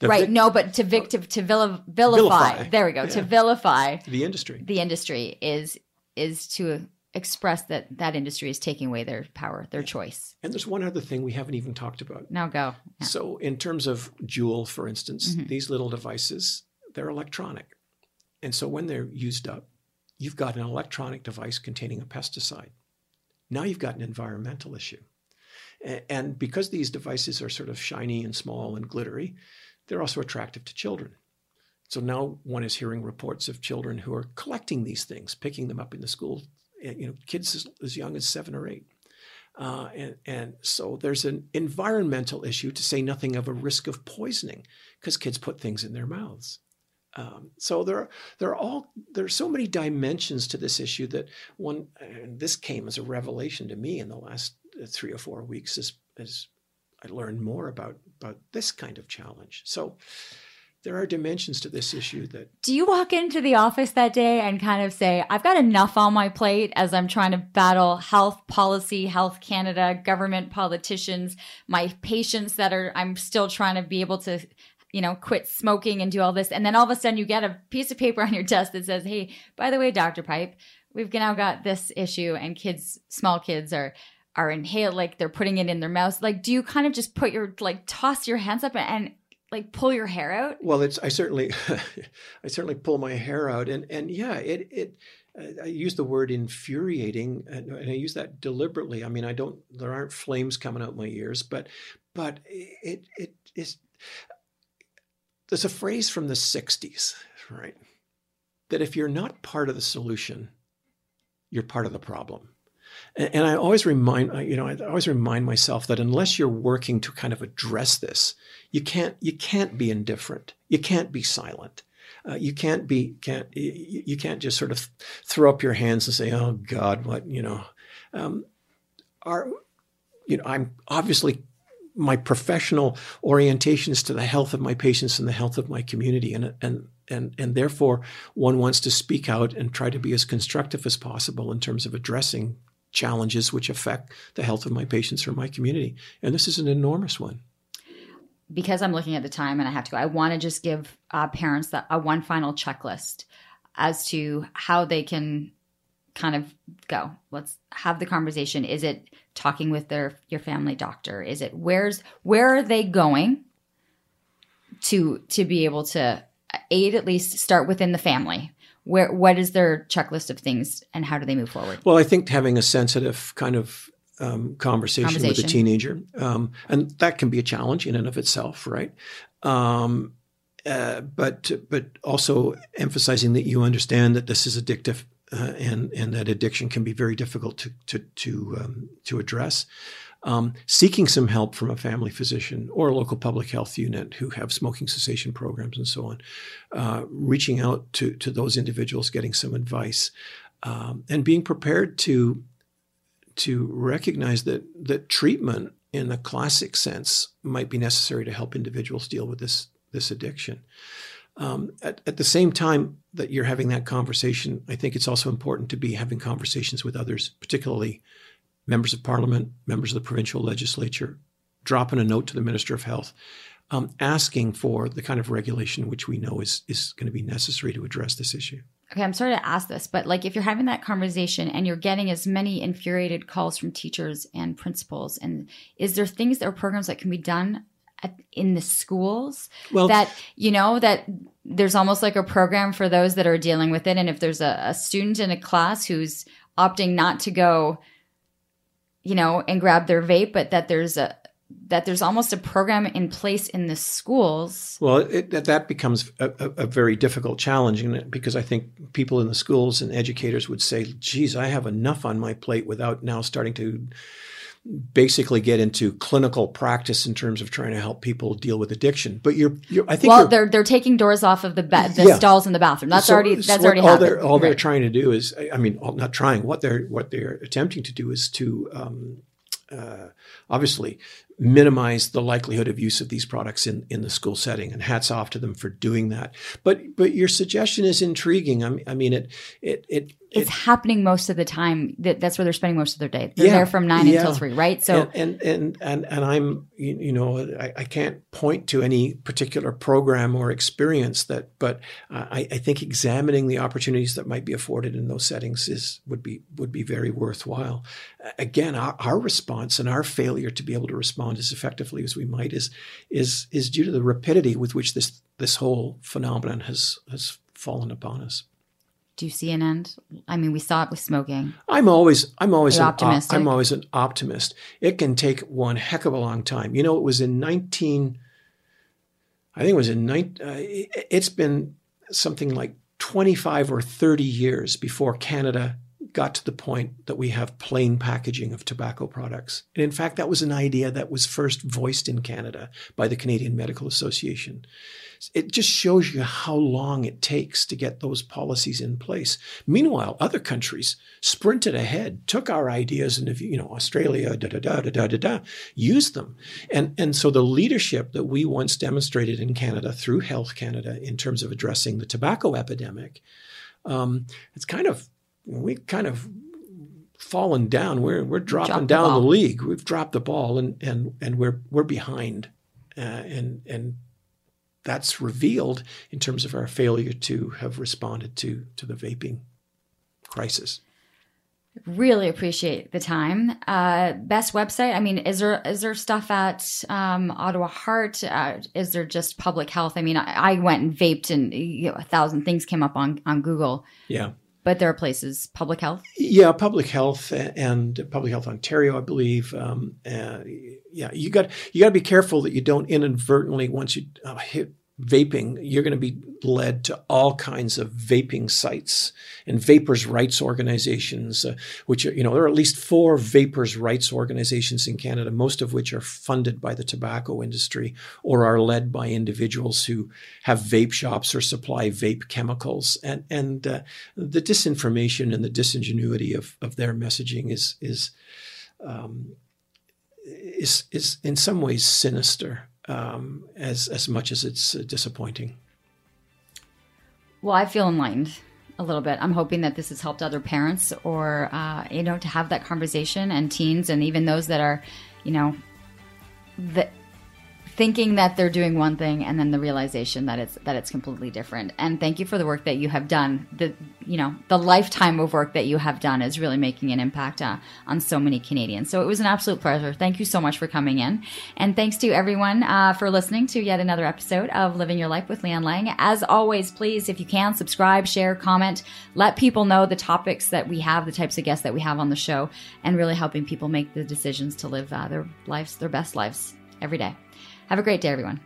the right. Vi- no, but to vic- to, vilify, vilify. There we go. Yeah. To vilify the industry. The industry is is to express that that industry is taking away their power, their yeah. choice. And there's one other thing we haven't even talked about. Now go. Yeah. So in terms of Juul, for instance, mm-hmm. these little devices, they're electronic. And so when they're used up, you've got an electronic device containing a pesticide. Now you've got an environmental issue. And because these devices are sort of shiny and small and glittery, they're also attractive to children. So now one is hearing reports of children who are collecting these things, picking them up in the school, eh, you know, kids as, as young as seven or eight. Uh, and, and so there's an environmental issue to say nothing of a risk of poisoning because kids put things in their mouths. Um, so there are, there are all there are so many dimensions to this issue that one and this came as a revelation to me in the last three or four weeks as as I learned more about about this kind of challenge. So there are dimensions to this issue that do you walk into the office that day and kind of say i've got enough on my plate as i'm trying to battle health policy health canada government politicians my patients that are i'm still trying to be able to you know quit smoking and do all this and then all of a sudden you get a piece of paper on your desk that says hey by the way dr pipe we've now got this issue and kids small kids are are inhale like they're putting it in their mouth. like do you kind of just put your like toss your hands up and like pull your hair out? Well, it's I certainly I certainly pull my hair out, and and yeah, it it. I use the word infuriating, and I use that deliberately. I mean, I don't. There aren't flames coming out my ears, but but it it is. There's a phrase from the '60s, right? That if you're not part of the solution, you're part of the problem. And I always remind, you know, I always remind myself that unless you're working to kind of address this, you can't, you can't be indifferent. You can't be silent. Uh, you can't be, can't, you, you, can't just sort of throw up your hands and say, "Oh God, what you know." Um, you know, I'm obviously my professional orientation is to the health of my patients and the health of my community, and and and and therefore one wants to speak out and try to be as constructive as possible in terms of addressing challenges which affect the health of my patients or my community. And this is an enormous one. Because I'm looking at the time and I have to go, I want to just give uh, parents that a one final checklist as to how they can kind of go. Let's have the conversation. Is it talking with their your family doctor? Is it where's where are they going to to be able to aid at least start within the family where what is their checklist of things and how do they move forward? Well, I think having a sensitive kind of um, conversation, conversation, with a teenager, um, and that can be a challenge in and of itself, right? Um, uh, but but also emphasizing that you understand that this is addictive uh, and and that addiction can be very difficult to to to um, to address um, seeking some help from a family physician or a local public health unit who have smoking cessation programs and so on, uh, reaching out to, to those individuals, getting some advice, um, and being prepared to to recognize that that treatment in the classic sense might be necessary to help individuals deal with this this addiction. Um, at, at, the same time that you're having that conversation, I think it's also important to be having conversations with others, particularly members of parliament, members of the provincial legislature, dropping a note to the Minister of Health, um, asking for the kind of regulation which we know is is going to be necessary to address this issue. Okay, I'm sorry to ask this, but like if you're having that conversation and you're getting as many infuriated calls from teachers and principals, and is there things or programs that can be done at, in the schools well, that you know that there's almost like a program for those that are dealing with it, and if there's a, a student in a class who's opting not to go you know, and grab their vape, but that there's a that there's almost a program in place in the schools. Well, it, that becomes a, a, very difficult challenge because I think people in the schools and educators would say, "Geez, I have enough on my plate without now starting to." Basically get into clinical practice in terms of trying to help people deal with addiction. But you're, you're I think well, they're they're taking doors off of the bed, the yeah. stalls in the bathroom. That's so, already that's so already all happened. They're, all right. they're trying to do is, I mean, not trying. What they're what they're attempting to do is to um, uh, obviously minimize the likelihood of use of these products in, in the school setting and hats off to them for doing that but but your suggestion is intriguing i mean, I mean it it it it's it, happening most of the time that, that's where they're spending most of their day they're yeah, there from 9 yeah. until 3 right so and and and and, i'm you, know I, I, can't point to any particular program or experience that but I, I think examining the opportunities that might be afforded in those settings is would be would be very worthwhile again our, our response and our failure to be able to respond respond as effectively as we might is is is due to the rapidity with which this this whole phenomenon has has fallen upon us. Do you see an end? I mean, we saw it with smoking. I'm always I'm always an, optimistic. I'm always an optimist. It can take one heck of a long time. You know, it was in 19 I think it was in 19 uh, it's been something like 25 or 30 years before Canada got to the point that we have plain packaging of tobacco products. And in fact, that was an idea that was first voiced in Canada by the Canadian Medical Association. It just shows you how long it takes to get those policies in place. Meanwhile, other countries sprinted ahead, took our ideas, and if you know Australia, da da da da da da da, used them. And and so the leadership that we once demonstrated in Canada through Health Canada in terms of addressing the tobacco epidemic, um, it's kind of we kind of fallen down. We're we're dropping down the, the, league. We've dropped the ball, and and and we're we're behind. Uh, and and that's revealed in terms of our failure to have responded to to the vaping crisis. Really appreciate the time. Uh, best website. I mean, is there is there stuff at um, Ottawa Heart? Uh, is there just public health? I mean, I, I went and vaped, and you know, a thousand things came up on on Google. Yeah. But there are places, public health. Yeah, public health and Public Health Ontario, I believe. Um, uh, yeah, you got you got to be careful that you don't inadvertently once you uh, hit vaping, you're going to be led to all kinds of vaping sites and vapers rights organizations, uh, which are, you know, there are at least four vapers rights organizations in Canada, most of which are funded by the tobacco industry or are led by individuals who have vape shops or supply vape chemicals. And, and uh, the disinformation and the disingenuity of, of their messaging is, is, um, is, is in some ways sinister um, as as much as it's uh, disappointing. Well, I feel enlightened a little bit. I'm hoping that this has helped other parents or uh, you know to have that conversation and teens and even those that are, you know, that thinking that they're doing one thing and then the realization that it's that it's completely different. And thank you for the work that you have done. The you know the lifetime of work that you have done is really making an impact uh, on so many canadians. So it was an absolute pleasure. Thank you so much for coming in. And thanks to everyone uh, for listening to yet another episode of living your life with leon lang. As always please if you can subscribe share comment. Let people know the topics that we have the types of guests that we have on the show and really helping people make the decisions to live uh, their lives their best lives every day have a great day, everyone.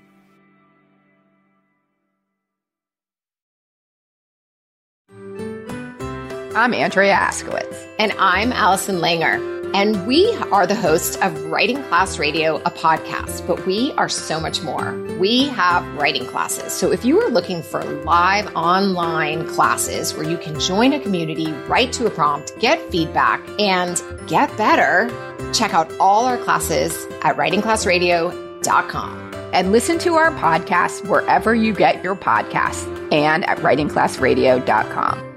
I'm Andrea Askowitz. And I'm Allison Langer. And we are the hosts of Writing Class Radio, a podcast, but we are so much more. We have writing classes. So if you are looking for live online classes where you can join a community, write to a prompt, get feedback, and get better, check out all our classes at And listen to our podcast wherever you get your podcasts and at writingclassradio.com.